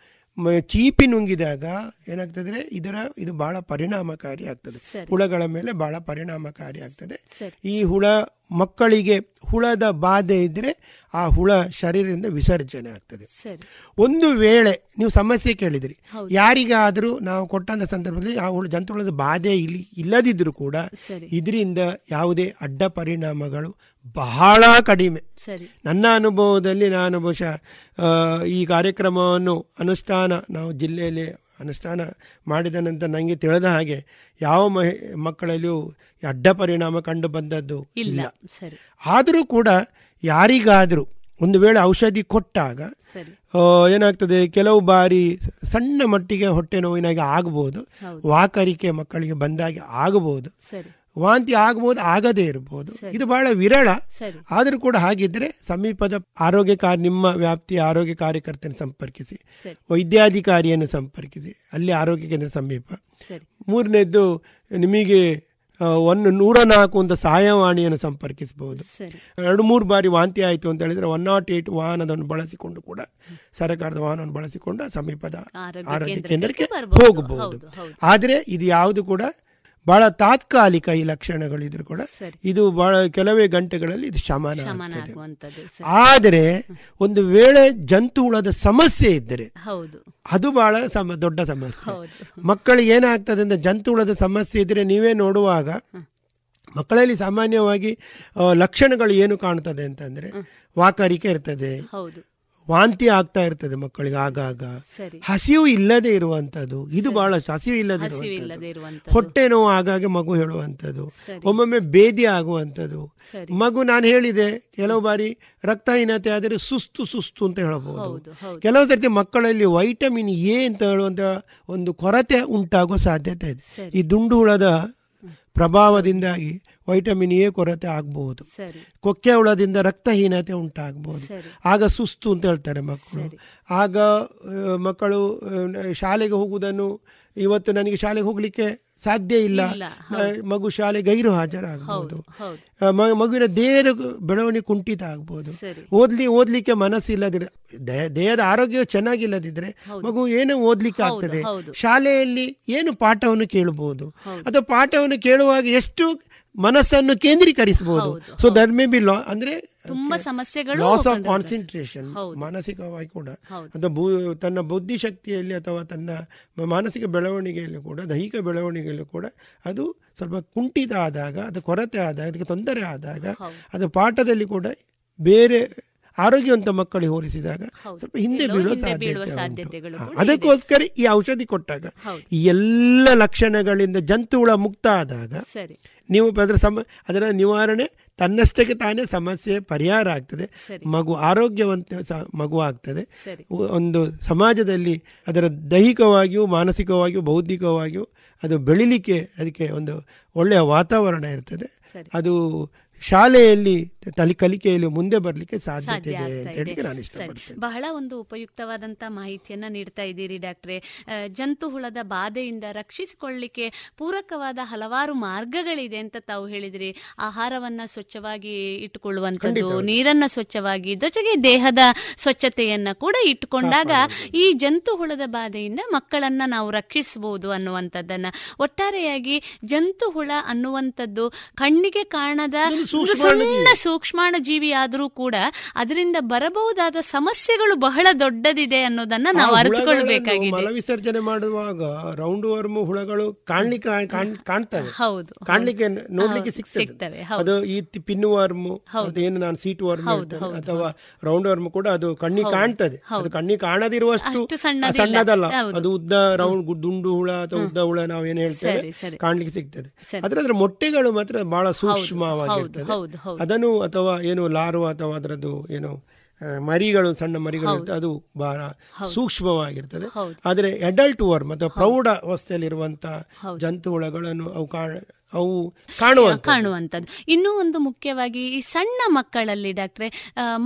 ಚೀಪಿ ನುಂಗಿದಾಗ ಏನಾಗ್ತದೆ? ಇದರ ಇದು ಬಹಳ ಪರಿಣಾಮಕಾರಿ ಆಗ್ತದೆ. ಹುಳಗಳ ಮೇಲೆ ಬಹಳ ಪರಿಣಾಮಕಾರಿ ಆಗ್ತದೆ. ಈ ಹುಳ ಮಕ್ಕಳಿಗೆ ಹುಳದ ಬಾಧೆ ಇದ್ದರೆ ಆ ಹುಳ ಶರೀರದಿಂದ ವಿಸರ್ಜನೆ ಆಗ್ತದೆ. ಒಂದು ವೇಳೆ ನೀವು ಸಮಸ್ಯೆ ಕೇಳಿದಿರಿ ಯಾರಿಗಾದರೂ ನಾವು ಕೊಟ್ಟಂತ ಸಂದರ್ಭದಲ್ಲಿ ಆ ಹುಳ ಜಂತುಹುಳದ ಬಾಧೆ ಇಲ್ಲಿ ಇಲ್ಲದಿದ್ದರೂ ಕೂಡ ಇದರಿಂದ ಯಾವುದೇ ಅಡ್ಡ ಪರಿಣಾಮಗಳು ಬಹಳ ಕಡಿಮೆ. ನನ್ನ ಅನುಭವದಲ್ಲಿ ನಾನು ಬಹುಶಃ ಈ ಕಾರ್ಯಕ್ರಮವನ್ನು ಅನುಷ್ಠಾನ ನಾವು ಜಿಲ್ಲೆಯಲ್ಲಿ ಅನುಷ್ಠಾನ ಮಾಡಿದ ನಂತರ ನನಗೆ ತಿಳಿದ ಹಾಗೆ ಯಾವ ಮಹಿ ಮಕ್ಕಳಲ್ಲಿಯೂ ಅಡ್ಡ ಪರಿಣಾಮ ಕಂಡು ಬಂದದ್ದು ಇಲ್ಲ ಆದರೂ ಕೂಡ ಯಾರಿಗಾದರೂ ಒಂದು ವೇಳೆ ಔಷಧಿ ಕೊಟ್ಟಾಗ ಏನಾಗ್ತದೆ ಕೆಲವು ಬಾರಿ ಸಣ್ಣ ಮಟ್ಟಿಗೆ ಹೊಟ್ಟೆ ನೋವಿನಾಗೆ ಆಗಬಹುದು ವಾಕರಿಕೆ ಮಕ್ಕಳಿಗೆ ಬಂದಾಗೆ ಆಗಬಹುದು ವಾಂತಿ ಆಗಬಹುದು ಆಗದೇ ಇರಬಹುದು ಇದು ಬಹಳ ವಿರಳ. ಆದರೂ ಕೂಡ ಹಾಗಿದ್ರೆ ಸಮೀಪದ ಆರೋಗ್ಯ ಕಾರ್ಯ ನಿಮ್ಮ ವ್ಯಾಪ್ತಿಯ ಆರೋಗ್ಯ ಕಾರ್ಯಕರ್ತನ ಸಂಪರ್ಕಿಸಿ. ವೈದ್ಯಾಧಿಕಾರಿಯನ್ನು ಸಂಪರ್ಕಿಸಿ. ಅಲ್ಲಿ ಆರೋಗ್ಯ ಕೇಂದ್ರ ಸಮೀಪ. ಮೂರನೇದ್ದು ನಿಮಗೆ ಒಂದು ನೂರ ನಾಲ್ಕು ಒಂದು ಸಹಾಯವಾಣಿಯನ್ನು ಸಂಪರ್ಕಿಸಬಹುದು. ಎರಡು ಮೂರು ಬಾರಿ ವಾಂತಿ ಆಯಿತು ಅಂತ ಹೇಳಿದ್ರೆ ಒನ್ ನಾಟ್ ಏಟ್ ವಾಹನದನ್ನು ಬಳಸಿಕೊಂಡು ಕೂಡ ಸರ್ಕಾರದ ವಾಹನವನ್ನು ಬಳಸಿಕೊಂಡು ಸಮೀಪದ ಆರೋಗ್ಯ ಕೇಂದ್ರಕ್ಕೆ ಹೋಗಬಹುದು. ಆದರೆ ಇದು ಯಾವುದು ಕೂಡ ಬಹಳ ತಾತ್ಕಾಲಿಕ ಈ ಲಕ್ಷಣಗಳಿದ್ರು ಕೂಡ ಇದು ಬಹಳ ಕೆಲವೇ ಗಂಟೆಗಳಲ್ಲಿ ಇದು ಶಮನ ಆದರೆ ಒಂದು ವೇಳೆ ಜಂತು ಹುಳದ ಸಮಸ್ಯೆ ಇದ್ದರೆ ಅದು ಬಹಳ ಸಮ ದೊಡ್ಡ ಸಮಸ್ಯೆ. ಮಕ್ಕಳಿಗೆ ಏನಾಗ್ತದೆ ಅಂದ್ರೆ ಜಂತು ಹುಳದ ಸಮಸ್ಯೆ ಇದ್ರೆ ನೀವೇ ನೋಡುವಾಗ ಮಕ್ಕಳಲ್ಲಿ ಸಾಮಾನ್ಯವಾಗಿ ಲಕ್ಷಣಗಳು ಏನು ಕಾಣ್ತದೆ ಅಂತಂದ್ರೆ ವಾಕರಿಕೆ ಇರ್ತದೆ. ವಾಂತಿ ಆಗ್ತಾ ಇರ್ತದೆ ಮಕ್ಕಳಿಗೆ ಆಗಾಗ. ಹಸಿವು ಇಲ್ಲದೆ ಇರುವಂತದ್ದು ಇದು ಬಹಳಷ್ಟು ಹಸಿವು ಇಲ್ಲದೆ ಹೊಟ್ಟೆ ನೋವು ಆಗಾಗ ಮಗು ಹೇಳುವಂಥದ್ದು. ಒಮ್ಮೊಮ್ಮೆ ಬೇದಿ ಆಗುವಂಥದ್ದು. ಮಗು ನಾನು ಹೇಳಿದೆ ಕೆಲವು ಬಾರಿ ರಕ್ತಹೀನತೆ ಆದರೆ ಸುಸ್ತು ಸುಸ್ತು ಅಂತ ಹೇಳಬಹುದು. ಕೆಲವು ಸರ್ತಿ ಮಕ್ಕಳಲ್ಲಿ ವೈಟಮಿನ್ ಎ ಅಂತ ಹೇಳುವಂತ ಒಂದು ಕೊರತೆ ಉಂಟಾಗುವ ಸಾಧ್ಯತೆ ಇದೆ. ಈ ದುಂಡು ಹುಳದ ಪ್ರಭಾವದಿಂದಾಗಿ ವೈಟಮಿನ್ ಎ ಕೊರತೆ ಆಗಬಹುದು ಕೊಕ್ಕೆ ಹುಳದಿಂದ ರಕ್ತಹೀನತೆ ಉಂಟಾಗಬಹುದು ಆಗ ಸುಸ್ತು ಅಂತ ಹೇಳ್ತಾರೆ ಮಕ್ಕಳು. ಆಗ ಮಕ್ಕಳು ಶಾಲೆಗೆ ಹೋಗುವುದನ್ನು ಇವತ್ತು ನನಗೆ ಶಾಲೆಗೆ ಹೋಗ್ಲಿಕ್ಕೆ ಸಾಧ್ಯ ಇಲ್ಲ. ಮಗು ಶಾಲೆ ಗೈರು ಹಾಜರಾಗಬಹುದು ಮಗುವಿನ ದೇಹದ ಬೆಳವಣಿಗೆ ಕುಂಠಿತ ಆಗ್ಬೋದು. ಓದ್ಲಿ ಓದ್ಲಿಕ್ಕೆ ಮನಸ್ಸಿಲ್ಲದಿದ್ರೆ ದೇಹದ ಆರೋಗ್ಯ ಚೆನ್ನಾಗಿಲ್ಲದಿದ್ರೆ ಮಗು ಏನು ಓದ್ಲಿಕ್ಕೆ ಆಗ್ತದೆ? ಶಾಲೆಯಲ್ಲಿ ಏನು ಪಾಠವನ್ನು ಕೇಳಬಹುದು ಅಥವಾ ಪಾಠವನ್ನು ಕೇಳುವಾಗ ಎಷ್ಟು ಮನಸ್ಸನ್ನು ಕೇಂದ್ರೀಕರಿಸಬಹುದು? ಸೊ ದರ್ ಮೇ ಬಿ ಲಾ ಅಂದ್ರೆ ತುಂಬಾ ಸಮಸ್ಯೆಗಳು ಲಾಸ್ ಆಫ್ ಕಾನ್ಸಂಟ್ರೇಷನ್ ಮಾನಸಿಕವಾಗಿ ಕೂಡ. ಅಥವಾ ತನ್ನ ಬುದ್ಧಿಶಕ್ತಿಯಲ್ಲಿ ಅಥವಾ ತನ್ನ ಮಾನಸಿಕ ಬೆಳವಣಿಗೆಯಲ್ಲಿ ಕೂಡ ದೈಹಿಕ ಬೆಳವಣಿಗೆಯಲ್ಲೂ ಕೂಡ ಅದು ಸ್ವಲ್ಪ ಕುಂಠಿತ ಆದಾಗ ಅದು ಕೊರತೆ ಆದಾಗ ಅದಕ್ಕೆ ತೊಂದರೆ ಆದಾಗ ಅದು ಪಾಠದಲ್ಲಿ ಕೂಡ ಬೇರೆ ಆರೋಗ್ಯವಂತ ಮಕ್ಕಳಿಗೆ ಹೋಲಿಸಿದಾಗ ಸ್ವಲ್ಪ ಹಿಂದೆ ಬೀಳುವ ಸಾಧ್ಯತೆ ಅದಕ್ಕೋಸ್ಕರ ಈ ಔಷಧಿ ಕೊಟ್ಟಾಗ ಈ ಎಲ್ಲ ಲಕ್ಷಣಗಳಿಂದ ಜಂತುಹುಳ ಮುಕ್ತ ಆದಾಗ ನೀವು ಅದರ ಸಮ ಅದರ ನಿವಾರಣೆ ತನ್ನಷ್ಟಕ್ಕೆ ತಾನೇ ಸಮಸ್ಯೆ ಪರಿಹಾರ ಆಗ್ತದೆ. ಮಗು ಆರೋಗ್ಯವಂತ ಮಗು ಆಗ್ತದೆ. ಒಂದು ಸಮಾಜದಲ್ಲಿ ಅದರ ದೈಹಿಕವಾಗಿಯೂ ಮಾನಸಿಕವಾಗಿಯೂ ಬೌದ್ಧಿಕವಾಗಿಯೂ ಅದು ಬೆಳಿಲಿಕ್ಕೆ ಅದಕ್ಕೆ ಒಂದು ಒಳ್ಳೆಯ ವಾತಾವರಣ ಇರ್ತದೆ. ಅದು ಶಾಲೆಯಲ್ಲಿ ತಲೆ ಕಲಿಕೆಯಲ್ಲಿ ಮುಂದೆ ಬರಲಿಕ್ಕೆ ಸಾಧ್ಯತೆ ಇದೆ ಅಂತ ಹೇಳಿ ನಾನು ಇಷ್ಟಪಡ್ತೇನೆ. ಬಹಳ ಒಂದು ಉಪಯುಕ್ತವಾದಂತ ಮಾಹಿತಿಯನ್ನ ನೀಡ್ತಾ ಇದ್ದೀರಿ ಡಾಕ್ಟ್ರೆ. ಜಂತು ಹುಳದ ಬಾಧೆಯಿಂದ ರಕ್ಷಿಸಿಕೊಳ್ಳಲಿಕ್ಕೆ ಪೂರಕವಾದ ಹಲವಾರು ಮಾರ್ಗಗಳಿದೆ ಅಂತ ತಾವು ಹೇಳಿದ್ರಿ. ಆಹಾರವನ್ನ ಸ್ವಚ್ಛವಾಗಿ ಇಟ್ಟುಕೊಳ್ಳುವಂಥದ್ದು ನೀರನ್ನ ಸ್ವಚ್ಛವಾಗಿ ಜೊತೆಗೆ ದೇಹದ ಸ್ವಚ್ಛತೆಯನ್ನ ಕೂಡ ಇಟ್ಟುಕೊಂಡಾಗ ಈ ಜಂತು ಹುಳದ ಬಾಧೆಯಿಂದ ಮಕ್ಕಳನ್ನ ನಾವು ರಕ್ಷಿಸಬಹುದು ಅನ್ನುವಂಥದ್ದನ್ನ. ಒಟ್ಟಾರೆಯಾಗಿ ಜಂತು ಹುಳ ಅನ್ನುವಂಥದ್ದು ಕಣ್ಣಿಗೆ ಕಾಣದ ಸಣ್ಣ ಸೂಕ್ಷ್ಮಾಣು ಜೀವಿ ಆದರೂ ಕೂಡ ಅದರಿಂದ ಬರಬಹುದಾದ ಸಮಸ್ಯೆಗಳು ಬಹಳ ದೊಡ್ಡದಿದೆ ಅನ್ನೋದನ್ನ ನಾವು ಅರಿತುಕೊಳ್ಬೇಕಾಗಿದೆ. ಮಲವಿಸರ್ಜನೆ ಮಾಡುವಾಗ ರೌಂಡ್ ವರ್ಮ್ ಹುಳಗಳು ಕಾಣ್ಲಿಕ್ಕೆ ಕಾಣ್ತವೆ. ಹೌದು. ಕಾಣ್ಲಿಕ್ಕೆ ನೋಡ್ಲಿಕ್ಕೆ ಸಿಗ್ತವೆ. ಅದು ಈ ಪಿನ್ ವರ್ಮ್ ಏನು ನಾನು ಸೀಟ್ ವರ್ಮ್ ಅಥವಾ ರೌಂಡ್ ವರ್ಮ್ ಕೂಡ ಅದು ಕಣ್ಣಿಗೆ ಕಾಣ್ತದೆ. ಅದು ಕಣ್ಣಿಗೆ ಕಾಣದಿರುವಷ್ಟು ಸಣ್ಣದಲ್ಲ. ಅದು ಉದ್ದ ರೌಂಡ್ ದುಂಡು ಹುಳ ಅಥವಾ ಉದ್ದ ಹುಳ ನಾವೇನು ಹೇಳ್ತೇವೆ? ಕಾಣ್ಲಿಕ್ಕೆ ಸಿಗ್ತದೆ. ಅದ್ರ ಅದರ ಮೊಟ್ಟೆಗಳು ಮಾತ್ರ ಬಹಳ ಸೂಕ್ಷ್ಮವಾಗಿರ್ತದೆ. ಅದನ್ನು ಅಥವಾ ಏನು ಲಾರ್ವ ಅಥವಾ ಅದರದ್ದು ಏನು ಮರಿಗಳು ಸಣ್ಣ ಮರಿಗಳು ಅದು ಬಹಳ ಸೂಕ್ಷ್ಮವಾಗಿರ್ತದೆ. ಆದರೆ ಅಡಲ್ಟ್ ವರ್ಮ್ ಅಥವಾ ಪ್ರೌಢ ಅವಸ್ಥೆಯಲ್ಲಿರುವಂತಹ ಜಂತು ಹುಳಗಳನ್ನು ಅವು ಅವು ಕಾಣುವ ಕಾಣುವಂಥದ್ದು. ಇನ್ನೂ ಒಂದು ಮುಖ್ಯವಾಗಿ ಈ ಸಣ್ಣ ಮಕ್ಕಳಲ್ಲಿ ಡಾಕ್ಟ್ರೆ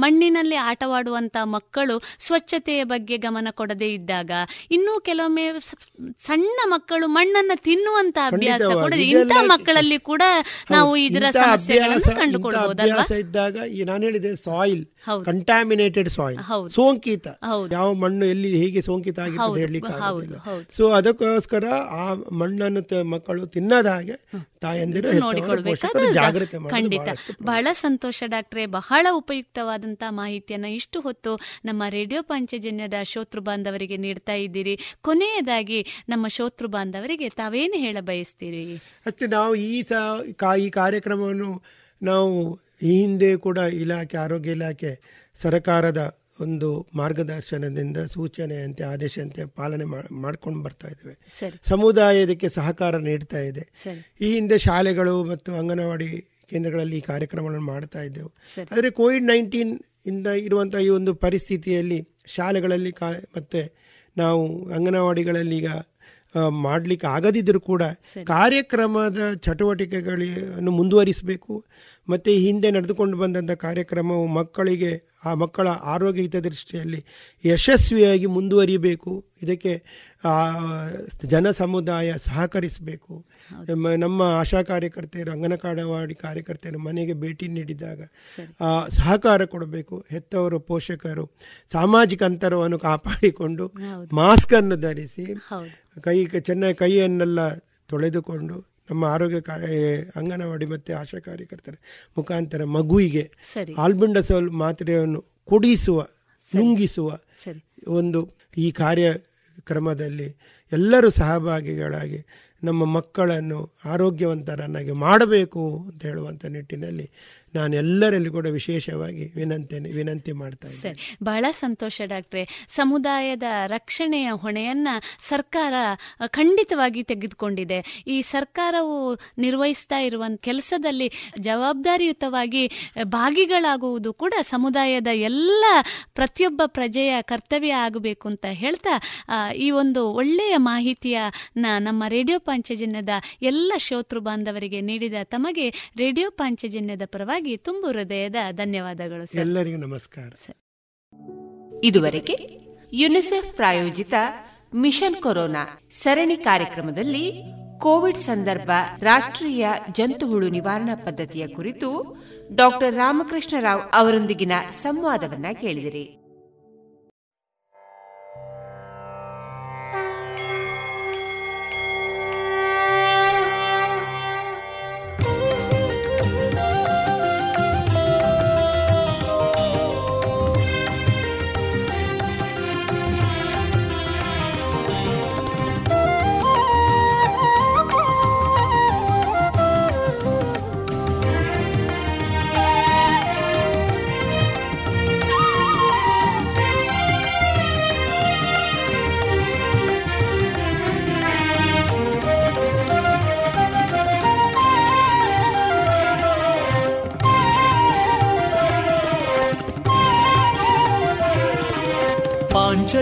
ಮಣ್ಣಿನಲ್ಲಿ ಆಟವಾಡುವಂಥ ಮಕ್ಕಳು ಸ್ವಚ್ಛತೆಯ ಬಗ್ಗೆ ಗಮನ ಕೊಡದೇ ಇದ್ದಾಗ ಇನ್ನೂ ಕೆಲವೊಮ್ಮೆ ಸಣ್ಣ ಮಕ್ಕಳು ಮಣ್ಣನ್ನು ತಿನ್ನುವಂತ ಅಭ್ಯಾಸ ಕೂಡ ಇಂಥ ಮಕ್ಕಳಲ್ಲಿ ಕೂಡ ನಾವು ಇದರ ಸಮಸ್ಯೆಗಳನ್ನು ಕಂಡುಕೊಳ್ಬಹುದಲ್ವಾ ಇದ್ದಾಗ ನಾನು ಹೇಳಿದೆ ಸಾಯಿಲ್ ಕಂಟಾಮಿನೇಟೆಡ್ ಸಾಯಿಲ್ ಸೋಂಕಿತ. ಯಾವ ಮಣ್ಣು ಎಲ್ಲಿ ಹೇಗೆ ಸೋಂಕಿತ ಆಗಿದೆ ಹೇಳಲಿಕ್ಕೆ ಸೊ ಅದಕ್ಕೋಸ್ಕರ ಆ ಮಣ್ಣನ್ನು ಮಕ್ಕಳು ತಿನ್ನದ ಹಾಗೆ ತಾಯಂದಿರು ಖಂಡಿತ. ಬಹಳ ಸಂತೋಷ ಡಾಕ್ಟ್ರೆ. ಬಹಳ ಉಪಯುಕ್ತವಾದಂತಹ ಮಾಹಿತಿಯನ್ನ ಇಷ್ಟು ಹೊತ್ತು ನಮ್ಮ ರೇಡಿಯೋ ಪಾಂಚಜನ್ಯದ ಶೋತೃ ಬಾಂಧವರಿಗೆ ನೀಡ್ತಾ ಇದ್ದೀರಿ. ಕೊನೆಯದಾಗಿ ನಮ್ಮ ಶೋತೃ ಬಾಂಧವರಿಗೆ ತಾವೇನು ಹೇಳ ಬಯಸ್ತೀರಿ? ಅಷ್ಟೇ ನಾವು ಈ ಈ ಕಾರ್ಯಕ್ರಮವನ್ನು ನಾವು ಈ ಹಿಂದೆ ಕೂಡ ಇಲಾಖೆ ಆರೋಗ್ಯ ಇಲಾಖೆ ಸರ್ಕಾರದ ಒಂದು ಮಾರ್ಗದರ್ಶನದಿಂದ ಸೂಚನೆಯಂತೆ ಆದೇಶಂತೆ ಪಾಲನೆ ಮಾಡ್ಕೊಂಡು ಬರ್ತಾ ಇದ್ದೇವೆ. ಸಮುದಾಯ ಇದಕ್ಕೆ ಸಹಕಾರ ನೀಡ್ತಾ ಇದೆ. ಈ ಹಿಂದೆ ಶಾಲೆಗಳು ಮತ್ತು ಅಂಗನವಾಡಿ ಕೇಂದ್ರಗಳಲ್ಲಿ ಈ ಕಾರ್ಯಕ್ರಮಗಳನ್ನು ಮಾಡ್ತಾ ಇದ್ದೆವು. ಆದರೆ ಕೋವಿಡ್ ನೈನ್ಟೀನ್ ಇಂದ ಇರುವಂತಹ ಈ ಒಂದು ಪರಿಸ್ಥಿತಿಯಲ್ಲಿ ಶಾಲೆಗಳಲ್ಲಿ ಕಾ ಮತ್ತೆ ನಾವು ಅಂಗನವಾಡಿಗಳಲ್ಲಿ ಈಗ ಮಾಡಲಿಕ್ಕೆ ಆಗದಿದ್ದರೂ ಕೂಡ ಕಾರ್ಯಕ್ರಮದ ಚಟುವಟಿಕೆಗಳನ್ನು ಮುಂದುವರಿಸಬೇಕು. ಮತ್ತು ಹಿಂದೆ ನಡೆದುಕೊಂಡು ಬಂದಂಥ ಕಾರ್ಯಕ್ರಮವು ಮಕ್ಕಳಿಗೆ ಆ ಮಕ್ಕಳ ಆರೋಗ್ಯ ಹಿತದೃಷ್ಟಿಯಲ್ಲಿ ಯಶಸ್ವಿಯಾಗಿ ಮುಂದುವರಿಬೇಕು ಇದಕ್ಕೆ ಜನ ಸಮುದಾಯ ಸಹಕರಿಸಬೇಕು. ನಮ್ಮ ಆಶಾ ಕಾರ್ಯಕರ್ತೆಯರು ಅಂಗನಕಾಡವಾಡಿ ಕಾರ್ಯಕರ್ತೆಯರು ಮನೆಗೆ ಭೇಟಿ ನೀಡಿದಾಗ ಸಹಕಾರ ಕೊಡಬೇಕು. ಹೆತ್ತವರು ಪೋಷಕರು ಸಾಮಾಜಿಕ ಅಂತರವನ್ನು ಕಾಪಾಡಿಕೊಂಡು ಮಾಸ್ಕನ್ನು ಧರಿಸಿ ಕೈ ಚೆನ್ನಾಗಿ ಕೈಯನ್ನೆಲ್ಲ ತೊಳೆದುಕೊಂಡು ನಮ್ಮ ಆರೋಗ್ಯ ಅಂಗನವಾಡಿ ಮತ್ತು ಆಶಾ ಕಾರ್ಯಕರ್ತರ ಮುಖಾಂತರ ಮಗುವಿಗೆ ಆಲ್ಬಿಂಡಸೋಲ್ ಮಾತ್ರೆಯನ್ನು ಕುಡಿಸುವ ನುಂಗಿಸುವ ಒಂದು ಈ ಕಾರ್ಯಕ್ರಮದಲ್ಲಿ ಎಲ್ಲರೂ ಸಹಭಾಗಿಗಳಾಗಿ ನಮ್ಮ ಮಕ್ಕಳನ್ನು ಆರೋಗ್ಯವಂತರನ್ನಾಗಿ ಮಾಡಬೇಕು ಅಂತ ಹೇಳುವಂಥ ನಿಟ್ಟಿನಲ್ಲಿ ನಾನು ಎಲ್ಲರಲ್ಲಿ ಕೂಡ ವಿಶೇಷವಾಗಿ ವಿನಂತಿ ವಿನಂತಿ ಮಾಡ್ತಾ ಇದ್ದೇನೆ. ಬಹಳ ಸಂತೋಷ ಡಾಕ್ಟ್ರೆ. ಸಮುದಾಯದ ರಕ್ಷಣೆಯ ಹೊಣೆಯನ್ನ ಸರ್ಕಾರ ಖಂಡಿತವಾಗಿ ತೆಗೆದುಕೊಂಡಿದೆ. ಈ ಸರ್ಕಾರವು ನಿರ್ವಹಿಸ್ತಾ ಇರುವ ಕೆಲಸದಲ್ಲಿ ಜವಾಬ್ದಾರಿಯುತವಾಗಿ ಭಾಗಿಗಳಾಗುವುದು ಕೂಡ ಸಮುದಾಯದ ಎಲ್ಲ ಪ್ರತಿಯೊಬ್ಬ ಪ್ರಜೆಯ ಕರ್ತವ್ಯ ಆಗಬೇಕು ಅಂತ ಹೇಳ್ತಾ ಈ ಒಂದು ಒಳ್ಳೆಯ ಮಾಹಿತಿಯ ನಮ್ಮ ರೇಡಿಯೋ ಪಾಂಚಜನ್ಯದ ಎಲ್ಲ ಶ್ರೋತೃ ಬಾಂಧವರಿಗೆ ನೀಡಿದ ತಮಗೆ ರೇಡಿಯೋ ಪಾಂಚಜನ್ಯದ ಪರವಾಗಿ ತುಂಬು ಹೃದಯದ ಧನ್ಯವಾದಗಳು ಎಲ್ಲರಿಗೂ ನಮಸ್ಕಾರ. ಇದುವರೆಗೆ ಯುನಿಸೆಫ್ ಪ್ರಾಯೋಜಿತ ಮಿಷನ್ ಕೊರೋನಾ ಸರಣಿ ಕಾರ್ಯಕ್ರಮದಲ್ಲಿ ಕೋವಿಡ್ ಸಂದರ್ಭ ರಾಷ್ಟ್ರೀಯ ಜಂತುಹುಳು ನಿವಾರಣಾ ಪದ್ಧತಿಯ ಕುರಿತು ಡಾಕ್ಟರ್ ರಾಮಕೃಷ್ಣ ರಾವ್ ಅವರೊಂದಿಗಿನ ಸಂವಾದವನ್ನ ಕೇಳಿದಿರಿ.